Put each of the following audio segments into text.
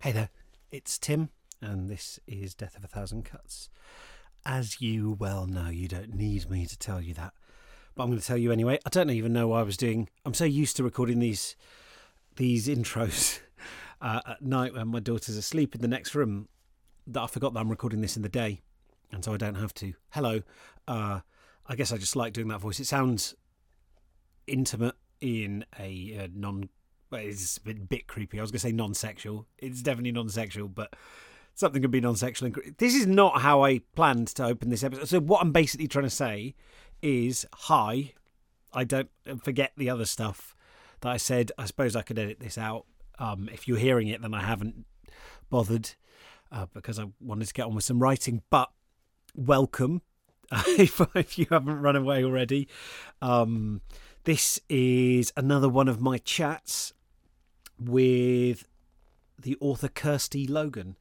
Hey there, it's Tim, and this is Death of a Thousand Cuts. As you well know, you don't need me to tell you that, but I'm going to tell you anyway. I don't even know what I was doing. I'm so used to recording these these intros uh, at night when my daughter's asleep in the next room that I forgot that I'm recording this in the day, and so I don't have to. Hello, uh, I guess I just like doing that voice. It sounds intimate in a uh, non well, it's a bit, bit creepy. I was going to say non-sexual. It's definitely non-sexual, but something can be non-sexual. And cre- this is not how I planned to open this episode. So what I'm basically trying to say is, hi. I don't forget the other stuff that I said. I suppose I could edit this out. Um, if you're hearing it, then I haven't bothered uh, because I wanted to get on with some writing. But welcome if, if you haven't run away already. Um, this is another one of my chats with the author Kirsty Logan,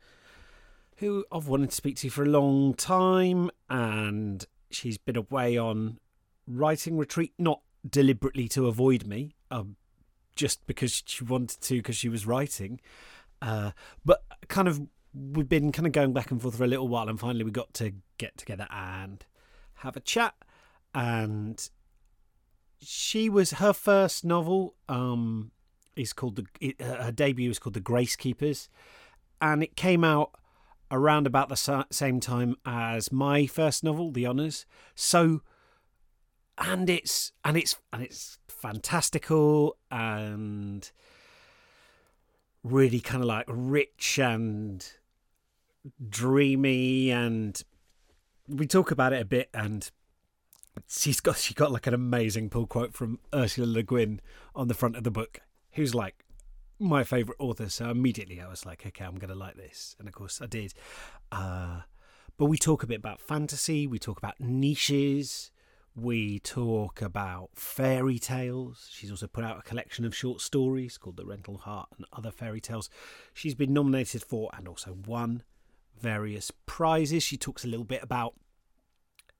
who I've wanted to speak to for a long time, and she's been away on writing retreat, not deliberately to avoid me, um, just because she wanted to, because she was writing, uh, but kind of we've been kind of going back and forth for a little while, and finally we got to get together and have a chat, and she was her first novel. Um, is called the it, uh, her debut is called The Gracekeepers, and it came out around about the same time as my first novel, The Honours. So, and it's and it's and it's fantastical and really kind of like rich and dreamy. And we talk about it a bit and she's got she got like an amazing pull quote from Ursula Le Guin on the front of the book who's like my favorite author. So immediately I was like, okay, I'm going to like this. And of course I did. Uh, but we talk a bit about fantasy, we talk about niches, we talk about fairy tales. She's also put out a collection of short stories called The Rental Heart and Other Fairy Tales. She's been nominated for and also won various prizes. She talks a little bit about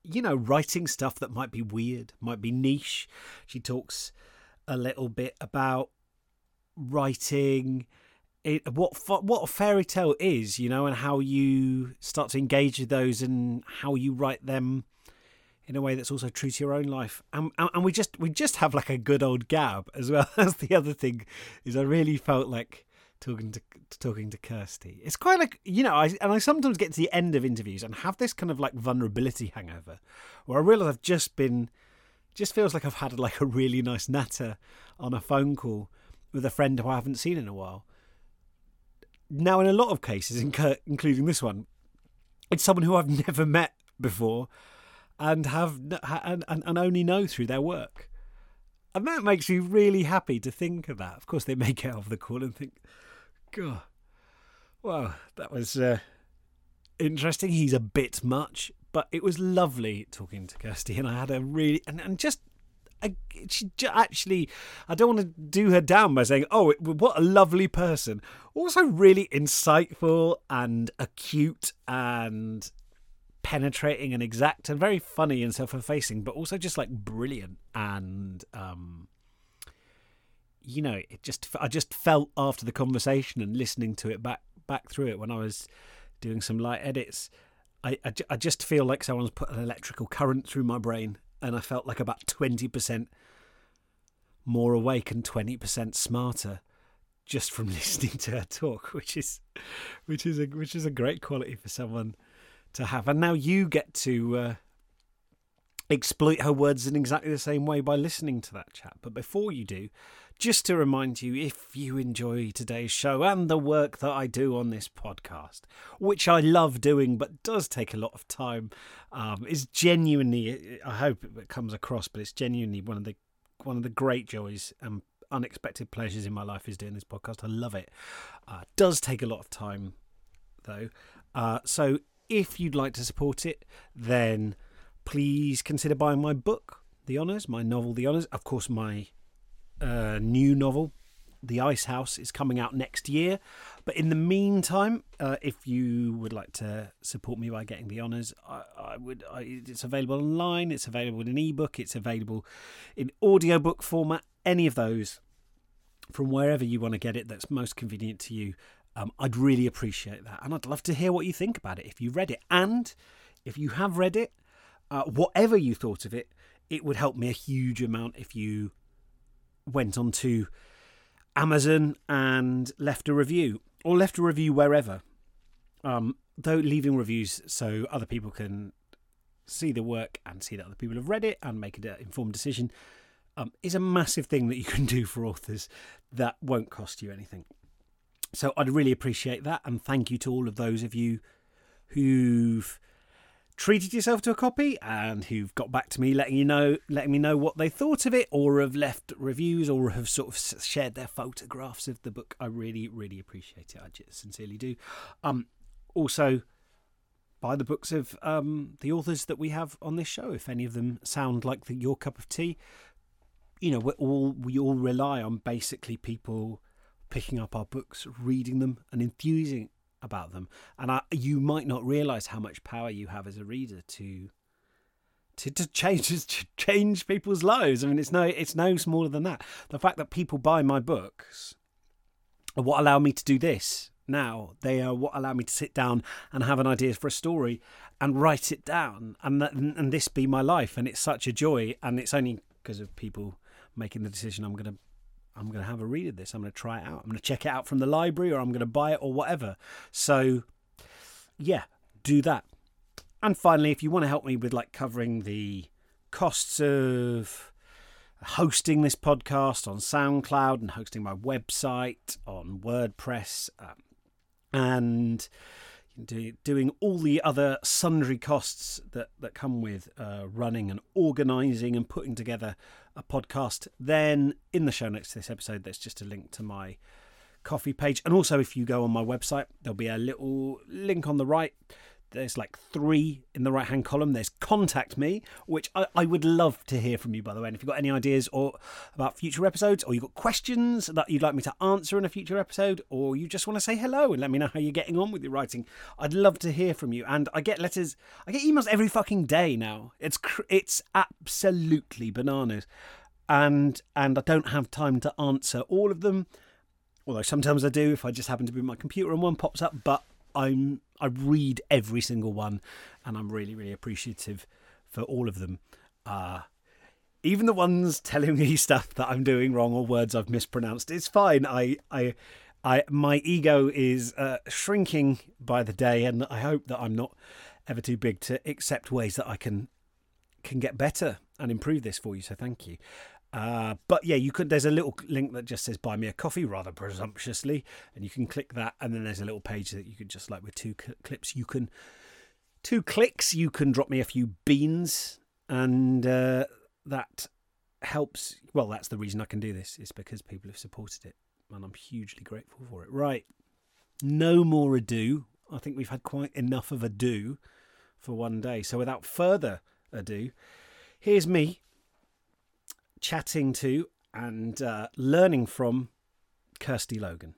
you know, writing stuff that might be weird, might be niche. She talks a little bit about writing it, what what a fairy tale is, you know, and how you start to engage with those and how you write them in a way that's also true to your own life. And, and we just we just have like a good old gab as well. That's the other thing is I really felt like talking to talking to Kirsty. It's quite like you know, I and I sometimes get to the end of interviews and have this kind of like vulnerability hangover, where I realise I've just been, just feels like I've had like a really nice natter on a phone call with a friend who I haven't seen in a while. Now, in a lot of cases, including this one, it's someone who I've never met before, and have and, and, only know through their work. And that makes me really happy to think of that. Of course, they may get off the call and think, God, well, that was uh, interesting. He's a bit much, but it was lovely talking to Kirsty, and I had a really and, and just she actually, I don't want to do her down by saying, "Oh, what a lovely person." Also, really insightful and acute and penetrating and exact and very funny and self-effacing, but also just like brilliant and um, you know, it just I just felt after the conversation and listening to it back back through it when I was doing some light edits. I, I, I just feel like someone's put an electrical current through my brain and I felt like about 20% more awake and 20% smarter just from listening to her talk which is which is a which is a great quality for someone to have. And now you get to uh, exploit her words in exactly the same way by listening to that chat but before you do just to remind you, if you enjoy today's show and the work that I do on this podcast, which I love doing but does take a lot of time, um, is genuinely, I hope it comes across, but it's genuinely one of the one of the great joys and unexpected pleasures in my life is doing this podcast. I love it. Uh, does take a lot of time though. Uh, so if you'd like to support it, then please consider buying my book, The Honours, my novel, The Honours. Of course, my uh, new novel, The Ice House, is coming out next year. But in the meantime, uh, if you would like to support me by getting the honours, I, I would. I, it's available online. It's available in ebook. It's available in audiobook format. Any of those, from wherever you want to get it, that's most convenient to you. Um, I'd really appreciate that, and I'd love to hear what you think about it if you read it, and if you have read it, uh, whatever you thought of it, it would help me a huge amount if you went on to Amazon and left a review, or left a review wherever. Um, though leaving reviews so other people can see the work and see that other people have read it and make an informed decision um, is a massive thing that you can do for authors that won't cost you anything. So I'd really appreciate that, and thank you to all of those of you who've treated yourself to a copy and who've got back to me letting you know letting me know what they thought of it or have left reviews or have sort of shared their photographs of the book. I really really appreciate it. I sincerely do. Um also buy the books of um the authors that we have on this show. If any of them sound like the, your cup of tea you know we all we all rely on basically people picking up our books reading them and enthusing about them, and I, you might not realize how much power you have as a reader to to, to change to change people's lives. I mean, it's no it's no smaller than that. The fact that people buy my books are what allow me to do this now. They are what allow me to sit down and have an idea for a story and write it down, and that, and this be my life. And it's such a joy, and it's only because of people making the decision I'm going to I'm going to have a read of this. I'm going to try it out. I'm going to check it out from the library or I'm going to buy it or whatever. So, yeah, do that. And finally, if you want to help me with like covering the costs of hosting this podcast on SoundCloud and hosting my website on WordPress um, and do, doing all the other sundry costs that, that come with uh, running and organising and putting together a podcast, then in the show notes to this episode, there's just a link to my Ko-fi page. And also, if you go on my website, there'll be a little link on the right there's like three in the right hand column. There's contact me, which I, I, would love to hear from you, by the way. And if you've got any ideas or about future episodes, or you've got questions that you'd like me to answer in a future episode, or you just want to say hello and let me know how you're getting on with your writing, I'd love to hear from you. And I get letters, I get emails every fucking day now. It's it's absolutely bananas, and and I don't have time to answer all of them. Although sometimes I do if I just happen to be my computer and one pops up, but I'm I read every single one, and I'm really really appreciative for all of them. Uh, even the ones telling me stuff that I'm doing wrong or words I've mispronounced. It's fine. I I. I, my ego is uh, shrinking by the day, and I hope that I'm not ever too big to accept ways that I can can get better and improve this for you. So thank you. Uh, but yeah, you could. There's a little link that just says "Buy me a coffee," rather presumptuously, and you can click that, and then there's a little page that you could just like with two cl- clips, you can two clicks, you can drop me a few beans, and uh, that helps. Well, that's the reason I can do this is because people have supported it, and I'm hugely grateful for it. Right, no more ado. I think we've had quite enough of ado for one day. So without further ado, here's me chatting to and uh, learning from Kirsty Logan.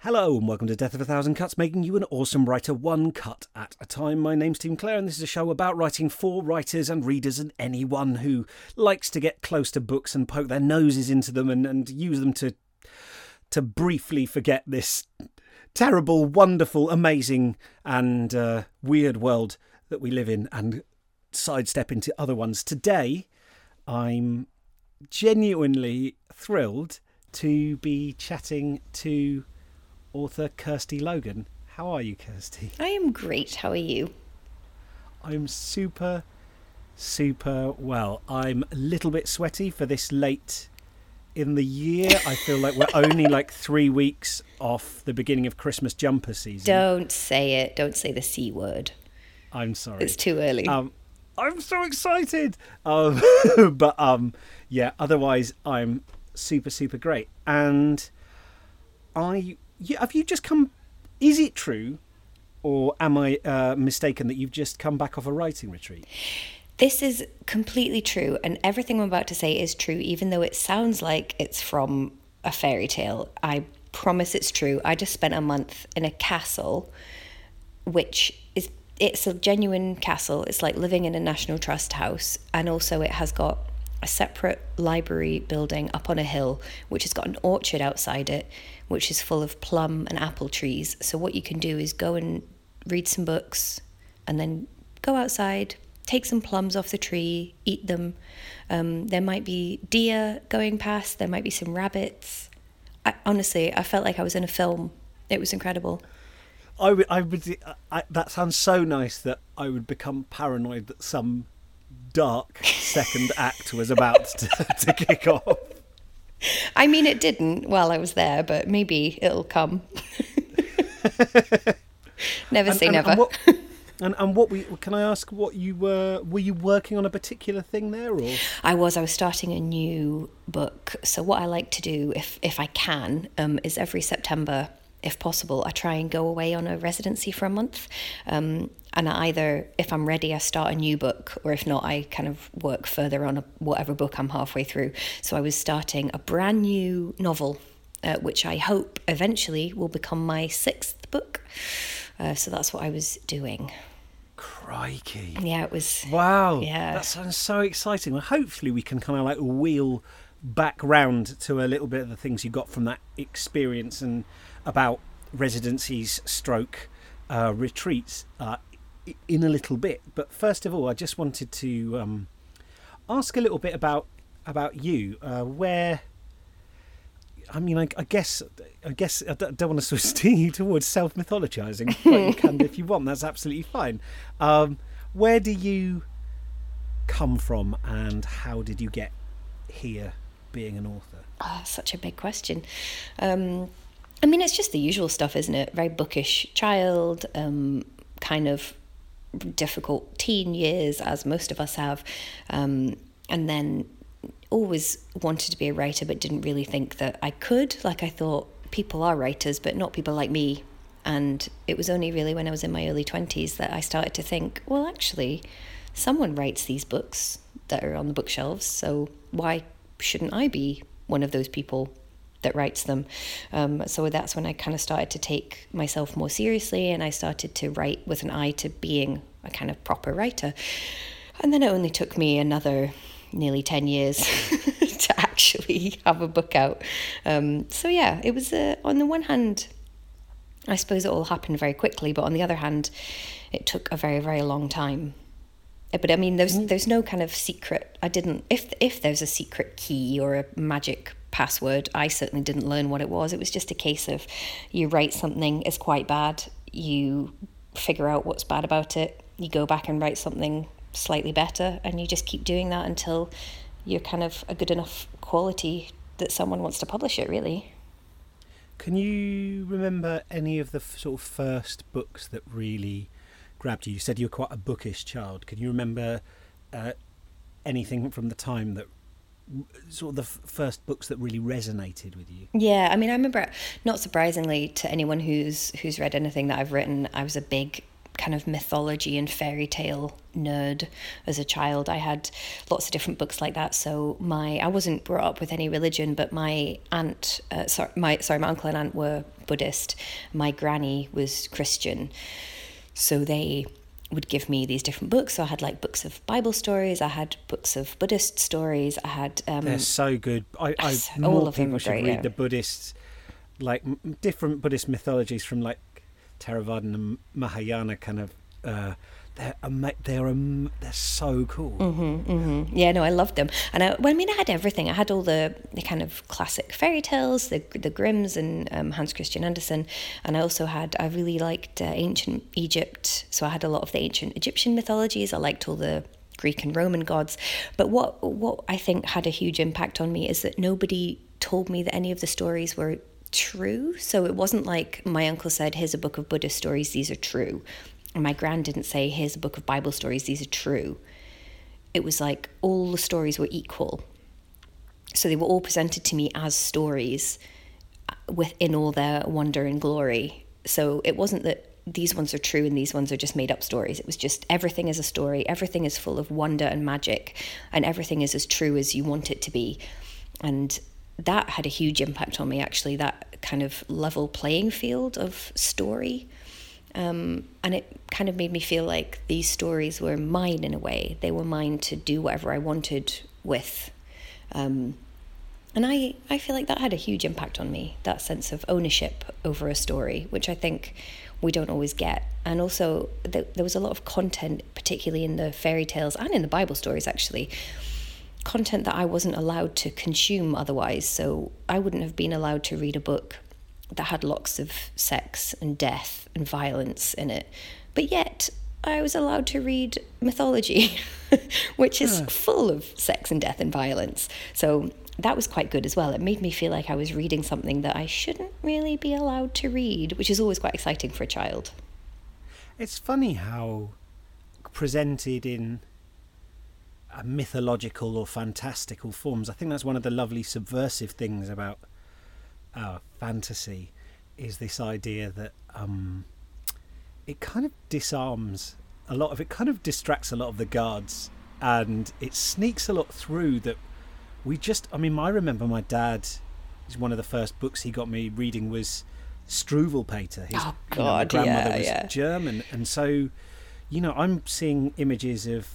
Hello and welcome to Death of a Thousand Cuts, making you an awesome writer one cut at a time. My name's Tim Clare, and this is a show about writing for writers and readers and anyone who likes to get close to books and poke their noses into them and, and use them to to briefly forget this terrible, wonderful, amazing, and uh, weird world that we live in and sidestep into other ones. Today, I'm genuinely thrilled to be chatting to author Kirsty Logan. How are you, Kirsty? I am great. How are you? I'm super, super well. I'm a little bit sweaty for this late in the year. I feel like we're only like three weeks off the beginning of Christmas jumper season. Don't say it. Don't say the C word. I'm sorry. It's too early. Um, I'm so excited. Um, but um, yeah. Otherwise, I'm super super great. And I have you just come? Is it true, or am I uh, mistaken that you've just come back off a writing retreat? This is completely true, and everything I'm about to say is true, even though it sounds like it's from a fairy tale. I promise it's true. I just spent a month in a castle, which is it's a genuine castle. It's like living in a National Trust house, and also it has got a separate library building up on a hill, which has got an orchard outside it, which is full of plum and apple trees. So, what you can do is go and read some books and then go outside, take some plums off the tree, eat them. Um, there might be deer going past, there might be some rabbits. I, honestly, I felt like I was in a film. It was incredible. I would, I would, I, that sounds so nice that I would become paranoid that some dark second act was about to, to kick off. I mean, it didn't while I was there, but maybe it'll come. never And- say and- never. And what, and, and what we can I ask? What you were? Were you working on a particular thing there, or I was. I was starting a new book. So what I like to do, if if I can, um, is every September, if possible, I try and go away on a residency for a month. Um, and I either, if I'm ready, I start a new book, or if not, I kind of work further on a, whatever book I'm halfway through. So I was starting a brand new novel, uh, which I hope eventually will become my sixth book. Uh, so that's what I was doing. crikey? Yeah, it was. Wow. Yeah. That sounds so exciting. Well, hopefully we can kind of like wheel back round to a little bit of the things you got from that experience and about residencies stroke uh, retreats uh, in a little bit. But first of all, I just wanted to um, ask a little bit about about you. Uh, where I mean, I, I guess, I guess I don't, don't want to sort of steer you towards self mythologizing, but you can if you want. That's absolutely fine. Um, where do you come from, and how did you get here, being an author? Oh, such a big question. Um, I mean, it's just the usual stuff, isn't it? Very bookish child, um, kind of difficult teen years, as most of us have, um, and then always wanted to be a writer, but didn't really think that I could. Like I thought people are writers, but not people like me. And it was only really when I was in my early twenties that I started to think, well, actually, someone writes these books that are on the bookshelves, so why shouldn't I be one of those people that writes them? Um, so that's when I kind of started to take myself more seriously and I started to write with an eye to being a kind of proper writer. And then it only took me another nearly 10 years to actually have a book out. Um, so, yeah, it was, uh, on the one hand, I suppose it all happened very quickly, but on the other hand, it took a very, very long time. Uh, But I mean, there's there's no kind of secret. I didn't. If if there's a secret key or a magic password, I certainly didn't learn what it was. It was just a case of you write something is quite bad, you figure out what's bad about it, you go back and write something slightly better, and you just keep doing that until you're kind of a good enough quality that someone wants to publish it. Really. Can you remember any of the sort of first books that really grabbed you? You said you were quite a bookish child. Can you remember uh, anything from the time that sort of the f- first books that really resonated with you? Yeah, I mean, I remember, not surprisingly to anyone who's who's read anything that I've written, I was a big kind of mythology and fairy tale nerd as a child. I had lots of different books like that. So my I wasn't brought up with any religion, but my aunt, uh, sorry, my sorry, my uncle and aunt were Buddhist. My granny was Christian, so they would give me these different books. So I had like books of Bible stories, I had books of Buddhist stories, I had um, They're so good. I, I all more of them people should great, read yeah. the Buddhists, like m- different Buddhist mythologies from like Theravada and Mahayana kind of. Uh, they're ama- they're they're so cool. Mm-hmm. Yeah, no, I loved them, and I, well, I mean, I had everything. I had all the, the kind of classic fairy tales, the the Grimms and um, Hans Christian Andersen, and I also had. I really liked uh, ancient Egypt, so I had a lot of the ancient Egyptian mythologies. I liked all the Greek and Roman gods, but what what I think had a huge impact on me is that nobody told me that any of the stories were true. So it wasn't like my uncle said, "Here's a book of Buddhist stories; these are true." And my grand didn't say, "Here's a book of Bible stories; these are true." it was like all the stories were equal. So they were all presented to me as stories uh, within all their wonder and glory. So it wasn't that these ones are true and these ones are just made up stories. It was just everything is a story, everything is full of wonder and magic, and everything is as true as you want it to be. And that had a huge impact on me, actually, that kind of level playing field of story. Um, and it kind of made me feel like these stories were mine in a way. They were mine to do whatever I wanted with. Um, and I, I feel like that had a huge impact on me, that sense of ownership over a story, which I think we don't always get. And also, th- there was a lot of content, particularly in the fairy tales and in the Bible stories, actually, content that I wasn't allowed to consume otherwise. So I wouldn't have been allowed to read a book that had lots of sex and death and violence in it. But yet, I was allowed to read mythology, which is yeah. full of sex and death and violence. So that was quite good as well. It made me feel like I was reading something that I shouldn't really be allowed to read, which is always quite exciting for a child. It's funny how presented in mythological or fantastical forms. I think that's one of the lovely subversive things about uh, fantasy is this idea that um, it kind of disarms a lot of it, kind of distracts a lot of the guards, and it sneaks a lot through that we just. I mean, I remember my dad. One of the first books he got me reading was Struwwelpeter. His oh God, you know, grandmother yeah, was yeah. German, and so you know, I'm seeing images of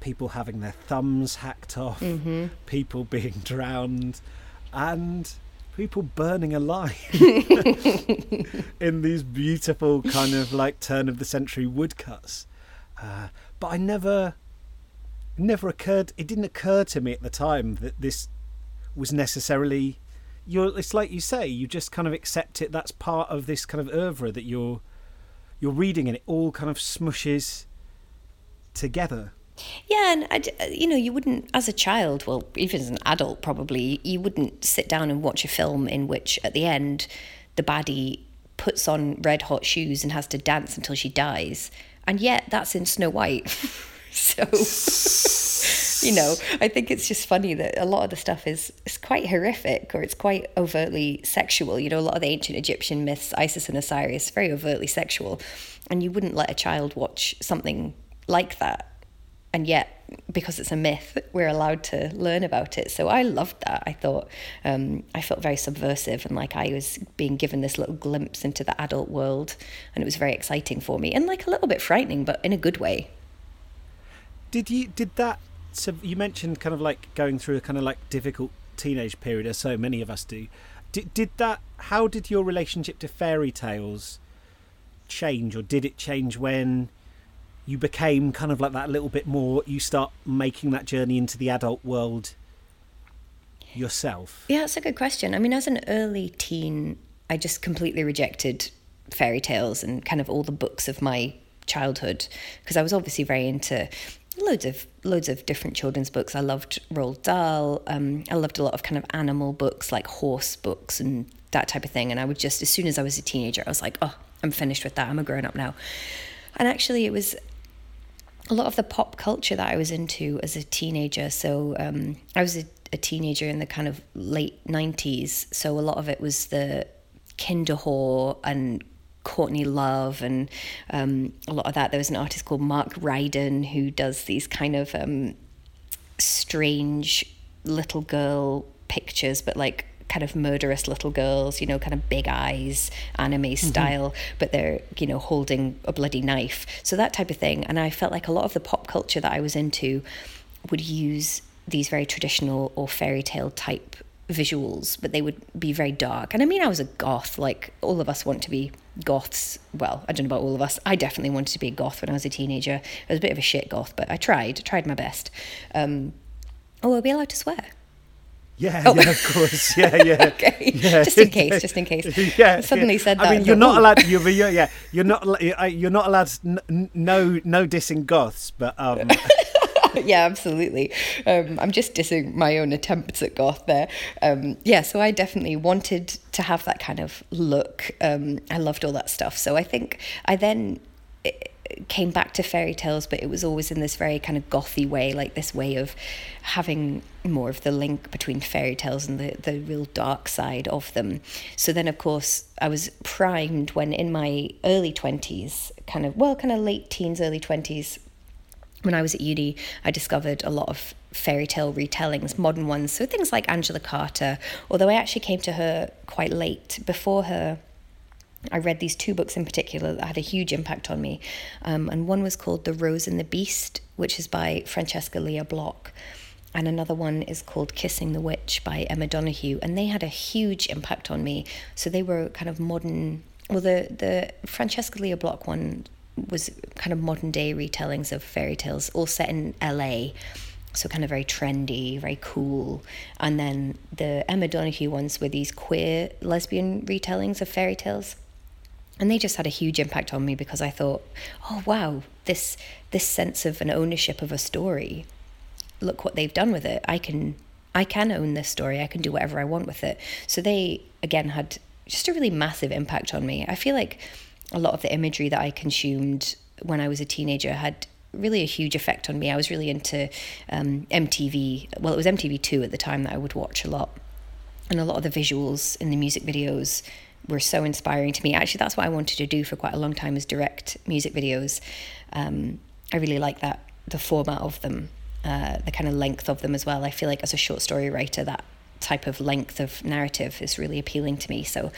people having their thumbs hacked off, mm-hmm. people being drowned, and people burning alive in these beautiful kind of like turn of the century woodcuts. Uh, but I never, never occurred. It didn't occur to me at the time that this was necessarily. You're. It's like you say. You just kind of accept it. That's part of this kind of oeuvre that you're, you're reading, and it all kind of smushes together. Yeah, and I, uh, you know, you wouldn't, as a child, well, even as an adult, probably, you wouldn't sit down and watch a film in which, at the end, the baddie puts on red hot shoes and has to dance until she dies, and yet that's in Snow White. so, you know, I think it's just funny that a lot of the stuff is is quite horrific or it's quite overtly sexual. You know, a lot of the ancient Egyptian myths, Isis and Osiris, very overtly sexual, and you wouldn't let a child watch something like that and yet because it's a myth we're allowed to learn about it. So i loved that. I thought um, i felt very subversive and like i was being given this little glimpse into the adult world and it was very exciting for me and like a little bit frightening but in a good way. Did you did that so you mentioned kind of like going through a kind of like difficult teenage period as so many of us do. Did, did that how did your relationship to fairy tales change or did it change when you became kind of like that a little bit more you start making that journey into the adult world yourself? Yeah that's a good question. I mean as an early teen i just completely rejected fairy tales and kind of all the books of my childhood because i was obviously very into loads of loads of different children's books. I loved roald dahl um, i loved a lot of kind of animal books like horse books and that type of thing. And i would just as soon as i was a teenager i was like oh i'm finished with that. I'm a grown up now. And actually it was a lot of the pop culture that I was into as a teenager. So um, I was a, a, teenager in the kind of late 90s. So a lot of it was the Kinderwhore and Courtney Love and um, a lot of that. There was an artist called Mark Ryden who does these kind of um, strange little girl pictures, but like kind of murderous little girls, you know, kind of big eyes, anime mm-hmm. style, mm-hmm. but they're, you know, holding a bloody knife. So that type of thing. And I felt like a lot of the pop culture that I was into would use these very traditional or fairy tale type visuals, but they would be very dark. And I mean, I was a goth, like all of us want to be goths. Well, I don't know about all of us. I definitely wanted to be a goth when I was a teenager. I was a bit of a shit goth, but I tried, tried my best. Um, oh, are we allowed to swear? Yeah, oh. yeah, of course. Yeah, yeah. okay. Yeah. Just in case, just in case. Yeah. Suddenly yeah. said that. I mean, you're not allowed. You're, you're, yeah, you're not. You're not allowed. N- no, no dissing goths, but um. yeah, absolutely. Um, I'm just dissing my own attempts at goth there. Um, yeah, so I definitely wanted to have that kind of look. Um, I loved all that stuff. So I think I then came back to fairy tales, but it was always in this very kind of gothy way, like this way of having more of the link between fairy tales and the, the real dark side of them. So then, of course, I was primed when in my early 20s, kind of, well, kind of late teens, early 20s, when I was at uni, I discovered a lot of fairy tale retellings, modern ones. So things like Angela Carter, although I actually came to her quite late. Before her, I read these two books in particular that had a huge impact on me. Um, and one was called The Rose and the Beast, which is by Francesca Lia Block. and another one is called Kissing the Witch by Emma Donoghue, and they had a huge impact on me. So they were kind of modern. Well, the the Francesca Lia Block one was kind of modern day retellings of fairy tales, all set in LA. So kind of very trendy, very cool. And then the Emma Donoghue ones were these queer lesbian retellings of fairy tales. And they just had a huge impact on me because I thought, oh wow, this this sense of an ownership of a story. Look what they've done with it. I can I can own this story. I can do whatever I want with it. So they again had just a really massive impact on me. I feel like a lot of the imagery that I consumed when I was a teenager had really a huge effect on me. I was really into um, MTV. Well, it was MTV2 at the time that I would watch a lot. And a lot of the visuals in the music videos were so inspiring to me. Actually, that's what I wanted to do for quite a long time is direct music videos. Um, I really like that, the format of them, uh, the kind of length of them as well. I feel like as a short story writer, that type of length of narrative is really appealing to me. So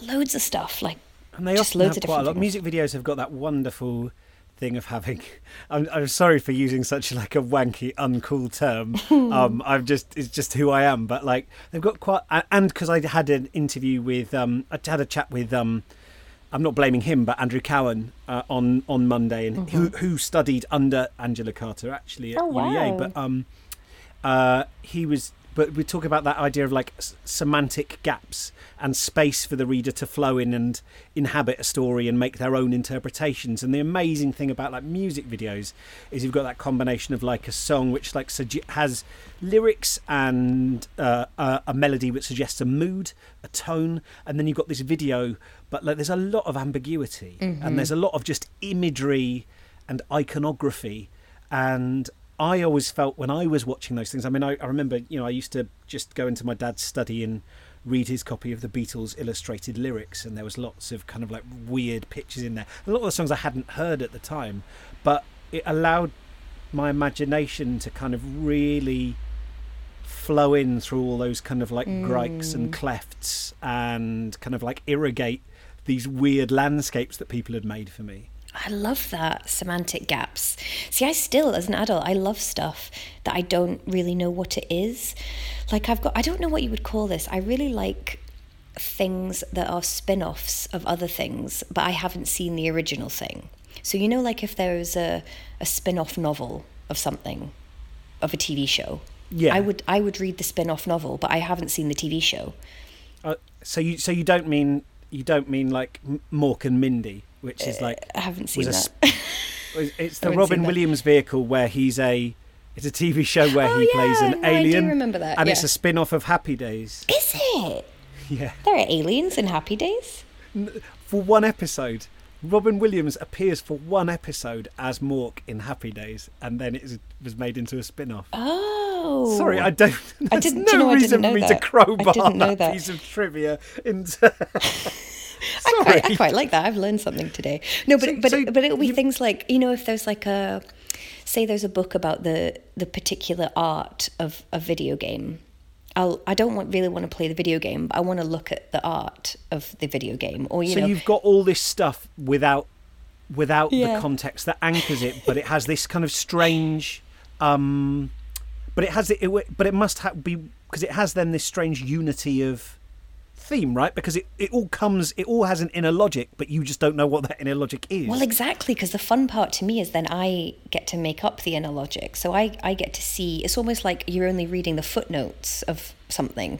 loads of stuff like and they just often loads have of quite a lot. Music videos have got that wonderful thing of having. I'm, I'm sorry for using such like a wanky, uncool term. um, I'm just it's just who I am. But like they've got quite and because I had an interview with um, I had a chat with um, I'm not blaming him, but Andrew Cowan uh, on on Monday, and mm-hmm. who who studied under Angela Carter actually at oh, wow. UEA. But um, uh, he was but we talk about that idea of like semantic gaps and space for the reader to flow in and inhabit a story and make their own interpretations and the amazing thing about like music videos is you've got that combination of like a song which like has lyrics and uh, a, a melody which suggests a mood a tone and then you've got this video but like there's a lot of ambiguity mm-hmm. and there's a lot of just imagery and iconography and I always felt when I was watching those things. I mean, I, I, remember, you know, I used to just go into my dad's study and read his copy of the Beatles' illustrated lyrics, and there was lots of kind of like weird pictures in there. A lot of the songs I hadn't heard at the time, but it allowed my imagination to kind of really flow in through all those kind of like mm. grikes and clefts and kind of like irrigate these weird landscapes that people had made for me. I love that semantic gaps. See, I still, as an adult, I love stuff that I don't really know what it is. Like, I've got, I don't know what you would call this. I really like things that are spin offs of other things, but I haven't seen the original thing. So, you know, like if there was a, a spin off novel of something, of a TV show. Yeah. I would I would read the spin-off novel, but I haven't seen the TV show. Uh, so you so you don't mean you don't mean like Mork and Mindy? Which is like I haven't seen that. A, it's the Robin Williams vehicle where he's a it's a TV show where oh, he yeah, plays an no, oh, alien. I do remember that. And yeah. it's a spin off of Happy Days. Is it? Yeah. There are aliens in Happy Days? For one episode. Robin Williams appears for one episode as Mork in Happy Days, and then it was made into a spin off. Oh. Sorry, I don't. There's I didn't, no you know, reason for me that. to crowbar that, that piece of trivia into. I quite, I quite like that. I've learned something today. No, but so, but so but it'll be you, things like you know if there's like a say there's a book about the the particular art of a video game. I'll I don't want really want to play the video game, but I want to look at the art of the video game. Or you so know, you've got all this stuff without without yeah. the context that anchors it, but it has this kind of strange. um but it has it, it but it must have be because it has then this strange unity of theme, right? Because it, it all comes, it all has an inner logic, but you just don't know what that inner logic is. Well, exactly, because the fun part to me is then I get to make up the inner logic. So I, I get to see, it's almost like you're only reading the footnotes of something,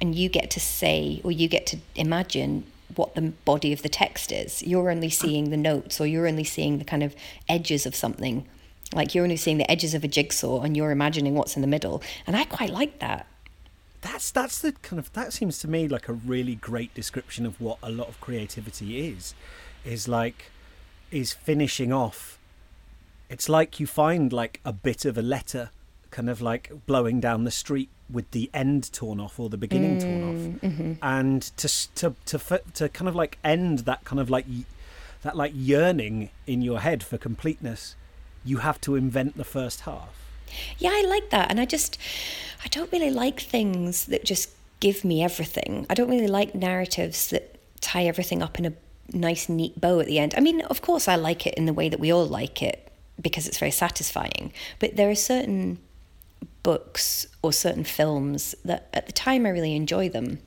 and you get to say, or you get to imagine what the body of the text is. You're only seeing the notes, or you're only seeing the kind of edges of something. Like you're only seeing the edges of a jigsaw and you're imagining what's in the middle. And I quite like that that's that's the kind of that seems to me like a really great description of what a lot of creativity is is like is finishing off. It's like you find like a bit of a letter kind of like blowing down the street with the end torn off or the beginning mm, torn off. Mm-hmm. and to to to to kind of like end that kind of like that like yearning in your head for completeness you have to invent the first half yeah, I like that. And I just, I don't really like things that just give me everything. I don't really like narratives that tie everything up in a nice, neat bow at the end. I mean, of course, I like it in the way that we all like it because it's very satisfying. But there are certain books or certain films that at the time I really enjoy them.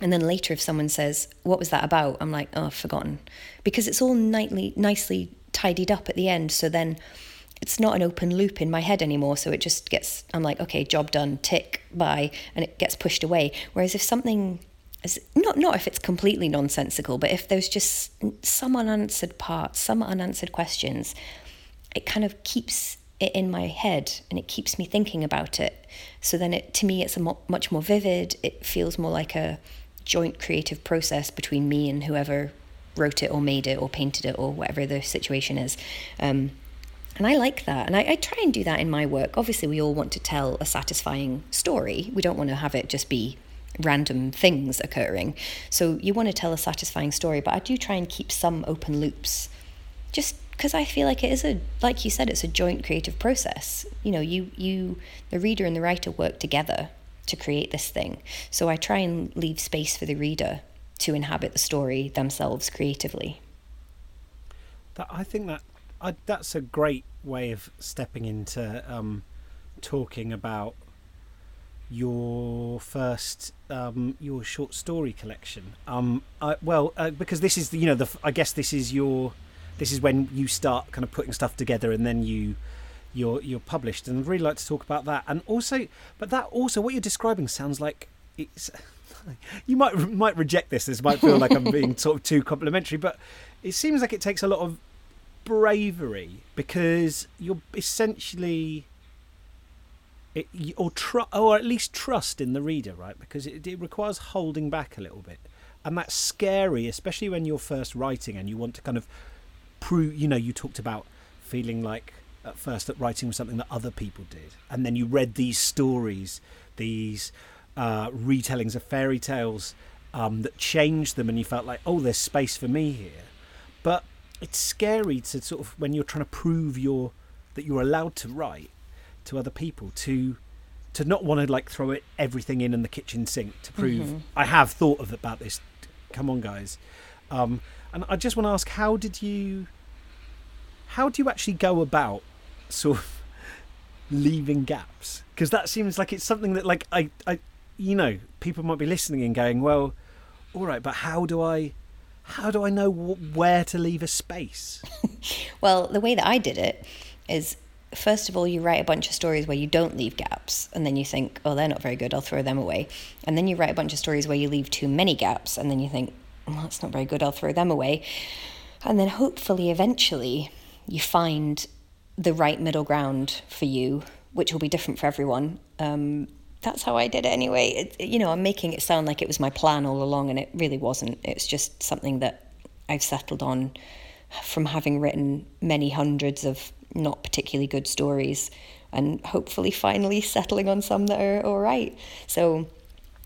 And then later, if someone says, What was that about? I'm like, Oh, I've forgotten. Because it's all nightly, nicely tidied up at the end. So then it's not an open loop in my head anymore. So it just gets, I'm like, okay, job done, tick, bye, and it gets pushed away. Whereas if something is not, not if it's completely nonsensical, but if there's just some unanswered parts, some unanswered questions, it kind of keeps it in my head and it keeps me thinking about it. So then it, to me, it's a mo- much more vivid. It feels more like a joint creative process between me and whoever wrote it or made it or painted it or whatever the situation is. Um, and I like that. And I, I, try and do that in my work. Obviously, we all want to tell a satisfying story. We don't want to have it just be random things occurring. So you want to tell a satisfying story, but I do try and keep some open loops just because I feel like it is a like you said it's a joint creative process. You know, you you the reader and the writer work together to create this thing. So I try and leave space for the reader to inhabit the story themselves creatively. I think that I, that's a great way of stepping into um, talking about your first um, your short story collection. Um, I, well, uh, because this is the, you know the I guess this is your this is when you start kind of putting stuff together and then you you're you're published. And I'd really like to talk about that. And also but that also what you're describing sounds like it's you might might reject this. This might feel like I'm being sort of too complimentary but it seems like it takes a lot of bravery because you're essentially it, or tr- or at least trust in the reader, right? Because it, it requires holding back a little bit, and that's scary, especially when you're first writing and you want to kind of prove. You know, you talked about feeling like at first that writing was something that other people did, and then you read these stories, these uh, retellings of fairy tales um, that changed them, and you felt like, oh, there's space for me here. But it's scary to sort of when you're trying to prove your that you're allowed to write to other people to to not want to like throw it everything in in the kitchen sink to prove mm-hmm. I have thought of about this. Come on, guys. Um, and I just want to ask, how did you, how do you actually go about sort of leaving gaps? Because that seems like it's something that, like, I, I, you know, people might be listening and going, well, all right, but how do I, how do I know where to leave a space? well, the way that I did it is first of all, you write a bunch of stories where you don't leave gaps, and then you think, oh, they're not very good, I'll throw them away. And then you write a bunch of stories where you leave too many gaps, and then you think, well, that's not very good, I'll throw them away. And then hopefully, eventually, you find the right middle ground for you, which will be different for everyone. Um, that's how I did it anyway. It, you know, I'm making it sound like it was my plan all along, and it really wasn't. It's just something that I've settled on from having written many hundreds of not particularly good stories and hopefully finally settling on some that are all right. So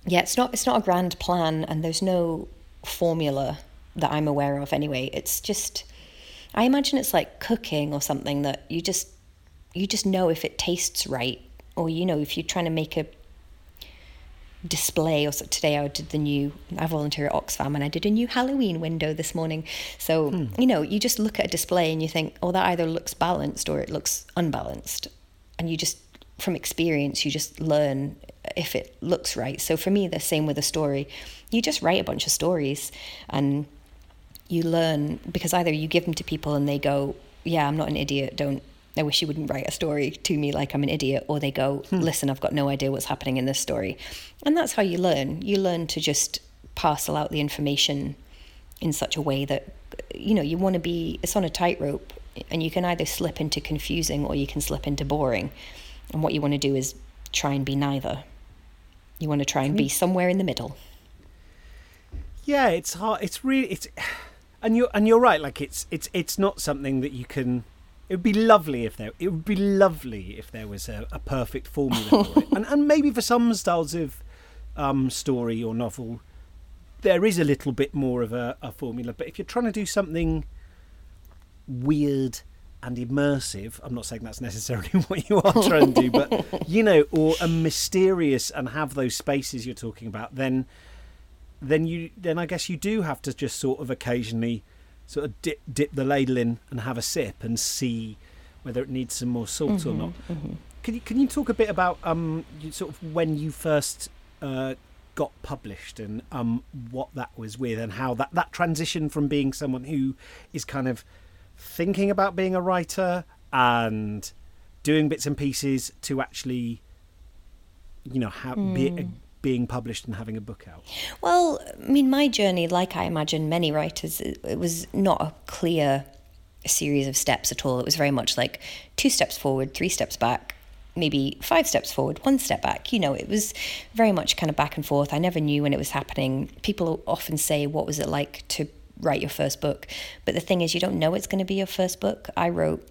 yeah, it's not it's not a grand plan and there's no formula that I'm aware of anyway. It's just I imagine it's like cooking or something that you just you just know if it tastes right or you know if you're trying to make a display or so today I did the new I volunteer at Oxfam and I did a new Halloween window this morning. So hmm. you know you just look at a display and you think oh that either looks balanced or it looks unbalanced. And you just from experience you just learn if it looks right. So for me the same with a story. You just write a bunch of stories and you learn because either you give them to people and they go yeah I'm not an idiot. Don't I wish you wouldn't write a story to me like I'm an idiot, or they go, hmm. listen, I've got no idea what's happening in this story. And that's how you learn. You learn to just parcel out the information in such a way that, you know, you want to be, it's on a tightrope, and you can either slip into confusing or you can slip into boring. And what you want to do is try and be neither. You want to try and be somewhere in the middle. Yeah, it's hard. It's really, it's, and you're, and you're right. Like it's, it's, it's not something that you can, it would be lovely if there. It would be lovely if there was a, a perfect formula for it, and and maybe for some styles of um, story or novel, there is a little bit more of a, a formula. But if you're trying to do something weird and immersive, I'm not saying that's necessarily what you are trying to do, but you know, or a mysterious and have those spaces you're talking about, then then you then I guess you do have to just sort of occasionally sort of dip dip the ladle in and have a sip and see whether it needs some more salt mm-hmm, or not. Mm-hmm. can you can you talk a bit about um sort of when you first uh, got published and um what that was with and how that that transition from being someone who is kind of thinking about being a writer and doing bits and pieces to actually you know how mm. be, being published and having a book out well i mean my journey like i imagine many writers it was not a clear series of steps at all it was very much like two steps forward three steps back maybe five steps forward, one step back. You know, it was very much kind of back and forth. I never knew when it was happening. People often say, What was it like to write your first book? But the thing is, you don't know it's going to be your first book. I wrote,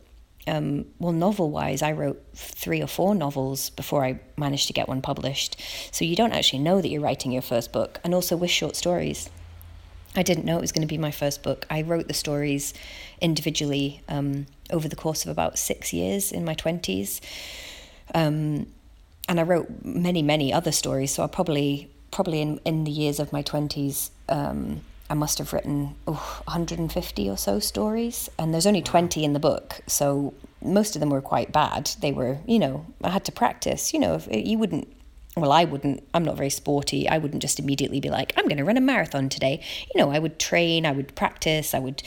um, well, novel wise, I wrote three or four novels before I managed to get one published. So you don't actually know that you're writing your first book. And also with short stories. I didn't know it was going to be my first book. I wrote the stories individually um, over the course of about six years in my 20s. Um, and I wrote many, many other stories. So I probably, probably in, in the years of my 20s, um, I must have written oh, 150 or so stories. And there's only 20 in the book. So most of them were quite bad. They were, you know, I had to practice. You know, if eh, you wouldn't well, I wouldn't, I'm not very sporty. I wouldn't just immediately be like, I'm going to run a marathon today. You know, I would train, I would practice, I would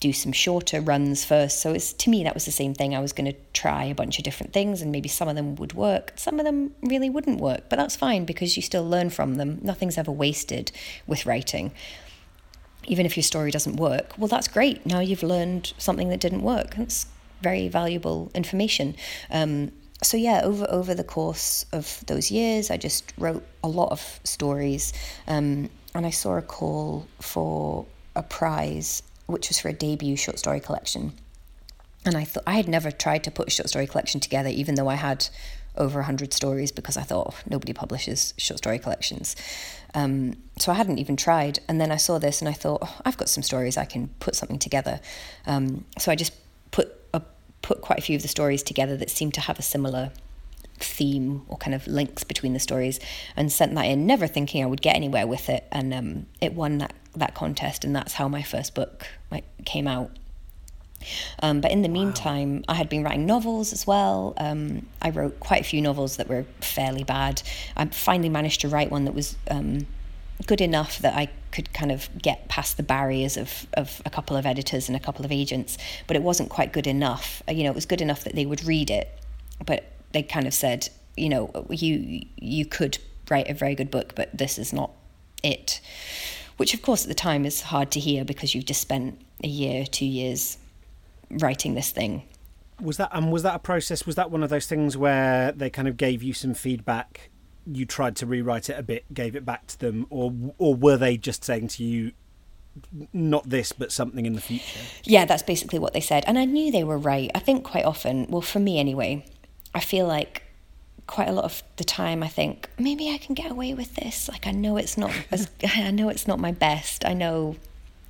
do some shorter runs first. So it's to me that was the same thing. I was going to try a bunch of different things and maybe some of them would work, some of them really wouldn't work, but that's fine because you still learn from them. Nothing's ever wasted with writing. Even if your story doesn't work, well that's great. Now you've learned something that didn't work. That's very valuable information. Um, so yeah, over over the course of those years, I just wrote a lot of stories, um, and I saw a call for a prize which was for a debut short story collection. And I thought I had never tried to put a short story collection together, even though I had over 100 stories because I thought oh, nobody publishes short story collections. Um, so I hadn't even tried. And then I saw this and I thought, oh, I've got some stories, I can put something together. Um, so I just put a, put quite a few of the stories together that seemed to have a similar theme or kind of links between the stories and sent that in, never thinking I would get anywhere with it. And um, it won that, that contest, and that's how my first book came out. Um, but in the meantime, wow. I had been writing novels as well. Um, I wrote quite a few novels that were fairly bad. I finally managed to write one that was um, good enough that I could kind of get past the barriers of, of a couple of editors and a couple of agents, but it wasn't quite good enough. You know, it was good enough that they would read it, but they kind of said, you know, you you could write a very good book, but this is not it. Which, of course, at the time is hard to hear because you've just spent a year, two years writing this thing. Was that and um, was that a process? Was that one of those things where they kind of gave you some feedback? You tried to rewrite it a bit, gave it back to them, or or were they just saying to you, not this, but something in the future? Yeah, that's basically what they said, and I knew they were right. I think quite often, well, for me anyway, I feel like quite a lot of the time I think maybe I can get away with this. Like I know it's not as I know it's not my best. I know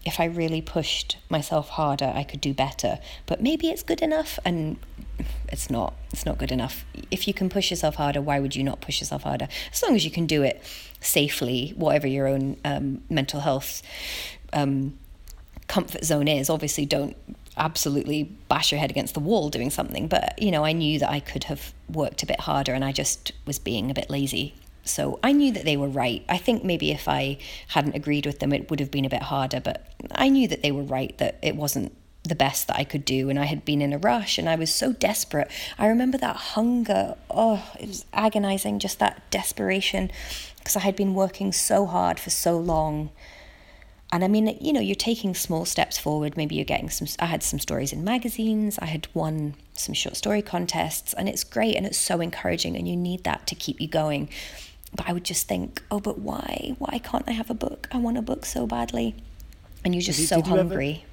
if I really pushed myself harder I could do better. But maybe it's good enough and it's not. It's not good enough. If you can push yourself harder, why would you not push yourself harder? As long as you can do it safely, whatever your own um, mental health um, comfort zone is. Obviously, don't absolutely bash your head against the wall doing something. But, you know, I knew that I could have worked a bit harder and I just was being a bit lazy. So I knew that they were right. I think maybe if I hadn't agreed with them, it would have been a bit harder. But I knew that they were right, that it wasn't the best that I could do. And I had been in a rush and I was so desperate. I remember that hunger. Oh, it was agonizing, just that desperation because I had been working so hard for so long and I mean, you know, you're taking small steps forward. Maybe you're getting some. I had some stories in magazines. I had won some short story contests, and it's great and it's so encouraging, and you need that to keep you going. But I would just think, oh, but why? Why can't I have a book? I want a book so badly, and you're just did, so did hungry. ever,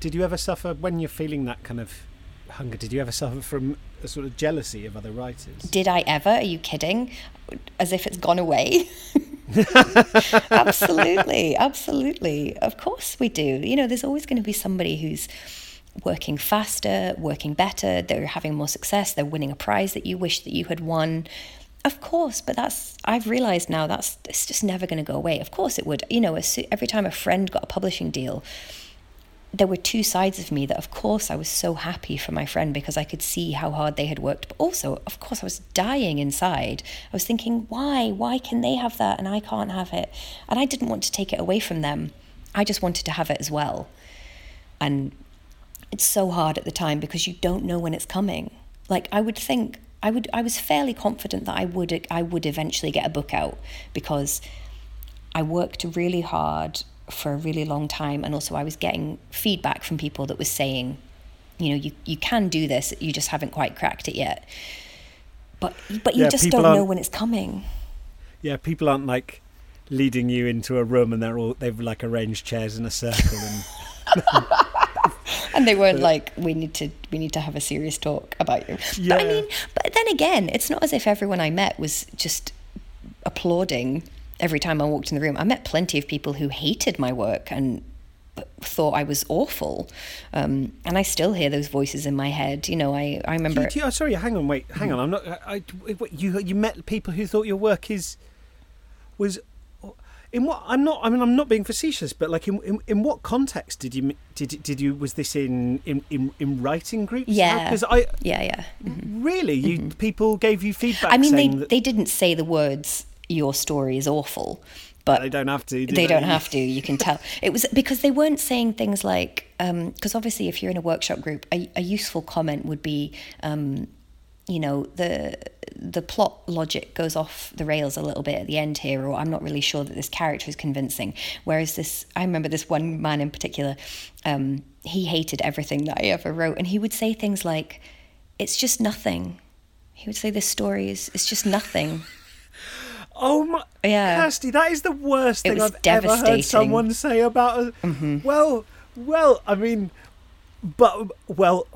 did you ever suffer when you're feeling that kind of hunger? Did you ever suffer from a sort of jealousy of other writers? Did I ever? Are you kidding? As if it's gone away. absolutely, absolutely. Of course we do. You know, there's always going to be somebody who's working faster, working better, they're having more success, they're winning a prize that you wish that you had won. Of course, but that's I've realized now that's it's just never going to go away. Of course it would. You know, every time a friend got a publishing deal, there were two sides of me that of course I was so happy for my friend because I could see how hard they had worked but also of course I was dying inside. I was thinking why? Why can they have that and I can't have it? And I didn't want to take it away from them. I just wanted to have it as well. And it's so hard at the time because you don't know when it's coming. Like I would think I would I was fairly confident that I would I would eventually get a book out because I worked really hard for a really long time and also I was getting feedback from people that was saying you know you you can do this you just haven't quite cracked it yet. But but you Yeah, just don't know when it's coming. Yeah, people aren't like leading you into a room and they're all they've like arranged chairs in a circle and and they weren't like we need to we need to have a serious talk about you. But i mean but then again it's not as if everyone i met was just applauding every time i walked in the room. I met plenty of people who hated my work and thought i was awful. Um, and i still hear those voices in my head. You know i, I remember You- you- oh, sorry, hang on, wait, hang on. I'm not. I, I- you you met people who thought your work is was in what? I'm not. I mean, I'm not being facetious, but like in in, in what context did you did did you was this in in in, in writing groups? Yeah. because I yeah yeah mm-hmm. really you mm-hmm. people gave you feedback. i mean they, that they didn't say the words your story is awful but they don't have to. do they don't have to you can tell it was because they weren't saying things like um, because obviously if you're in a workshop group a, a useful comment would be um, you know the the plot logic goes off the rails a little bit at the end here or i'm not really sure that this character is convincing whereas this i remember this one man in particular um, he hated everything that i ever wrote and he would say things like it's just nothing he would say this story is it's just nothing Oh my, Yeah. Kirsty, that is the worst thing I've ever heard someone say about. A, Mm-hmm. Well, well, I mean, but well,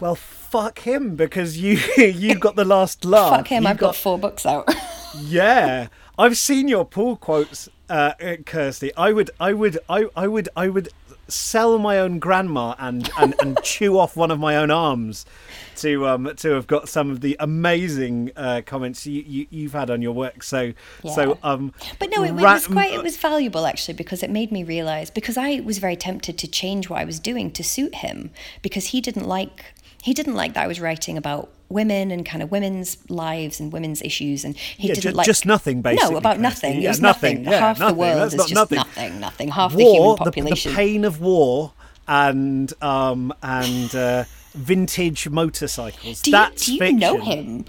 well, fuck him because you you got the last laugh. fuck him You i've got four books out Yeah, I've seen your pull quotes, uh, uh, Kirsty. I would, I would, I, I would, I would sell my own grandma and and, and chew off one of my own arms to um to have got some of the amazing uh, comments you, you you've had on your work. So so um. But no, it, it was quite it was valuable actually because it made me realize because I was very tempted to change what I was doing to suit him because he didn't like he didn't like that I was writing about women and kind of women's lives and women's issues and he Yeah, didn't ju- like just nothing, basically, No, about nothing. Yeah, it was nothing. nothing. Yeah, Half nothing. the world That's is just nothing. nothing. Nothing. Half the human war, the, the population. pain of war, and um and uh, vintage motorcycles. do you, That's do you fiction. know him?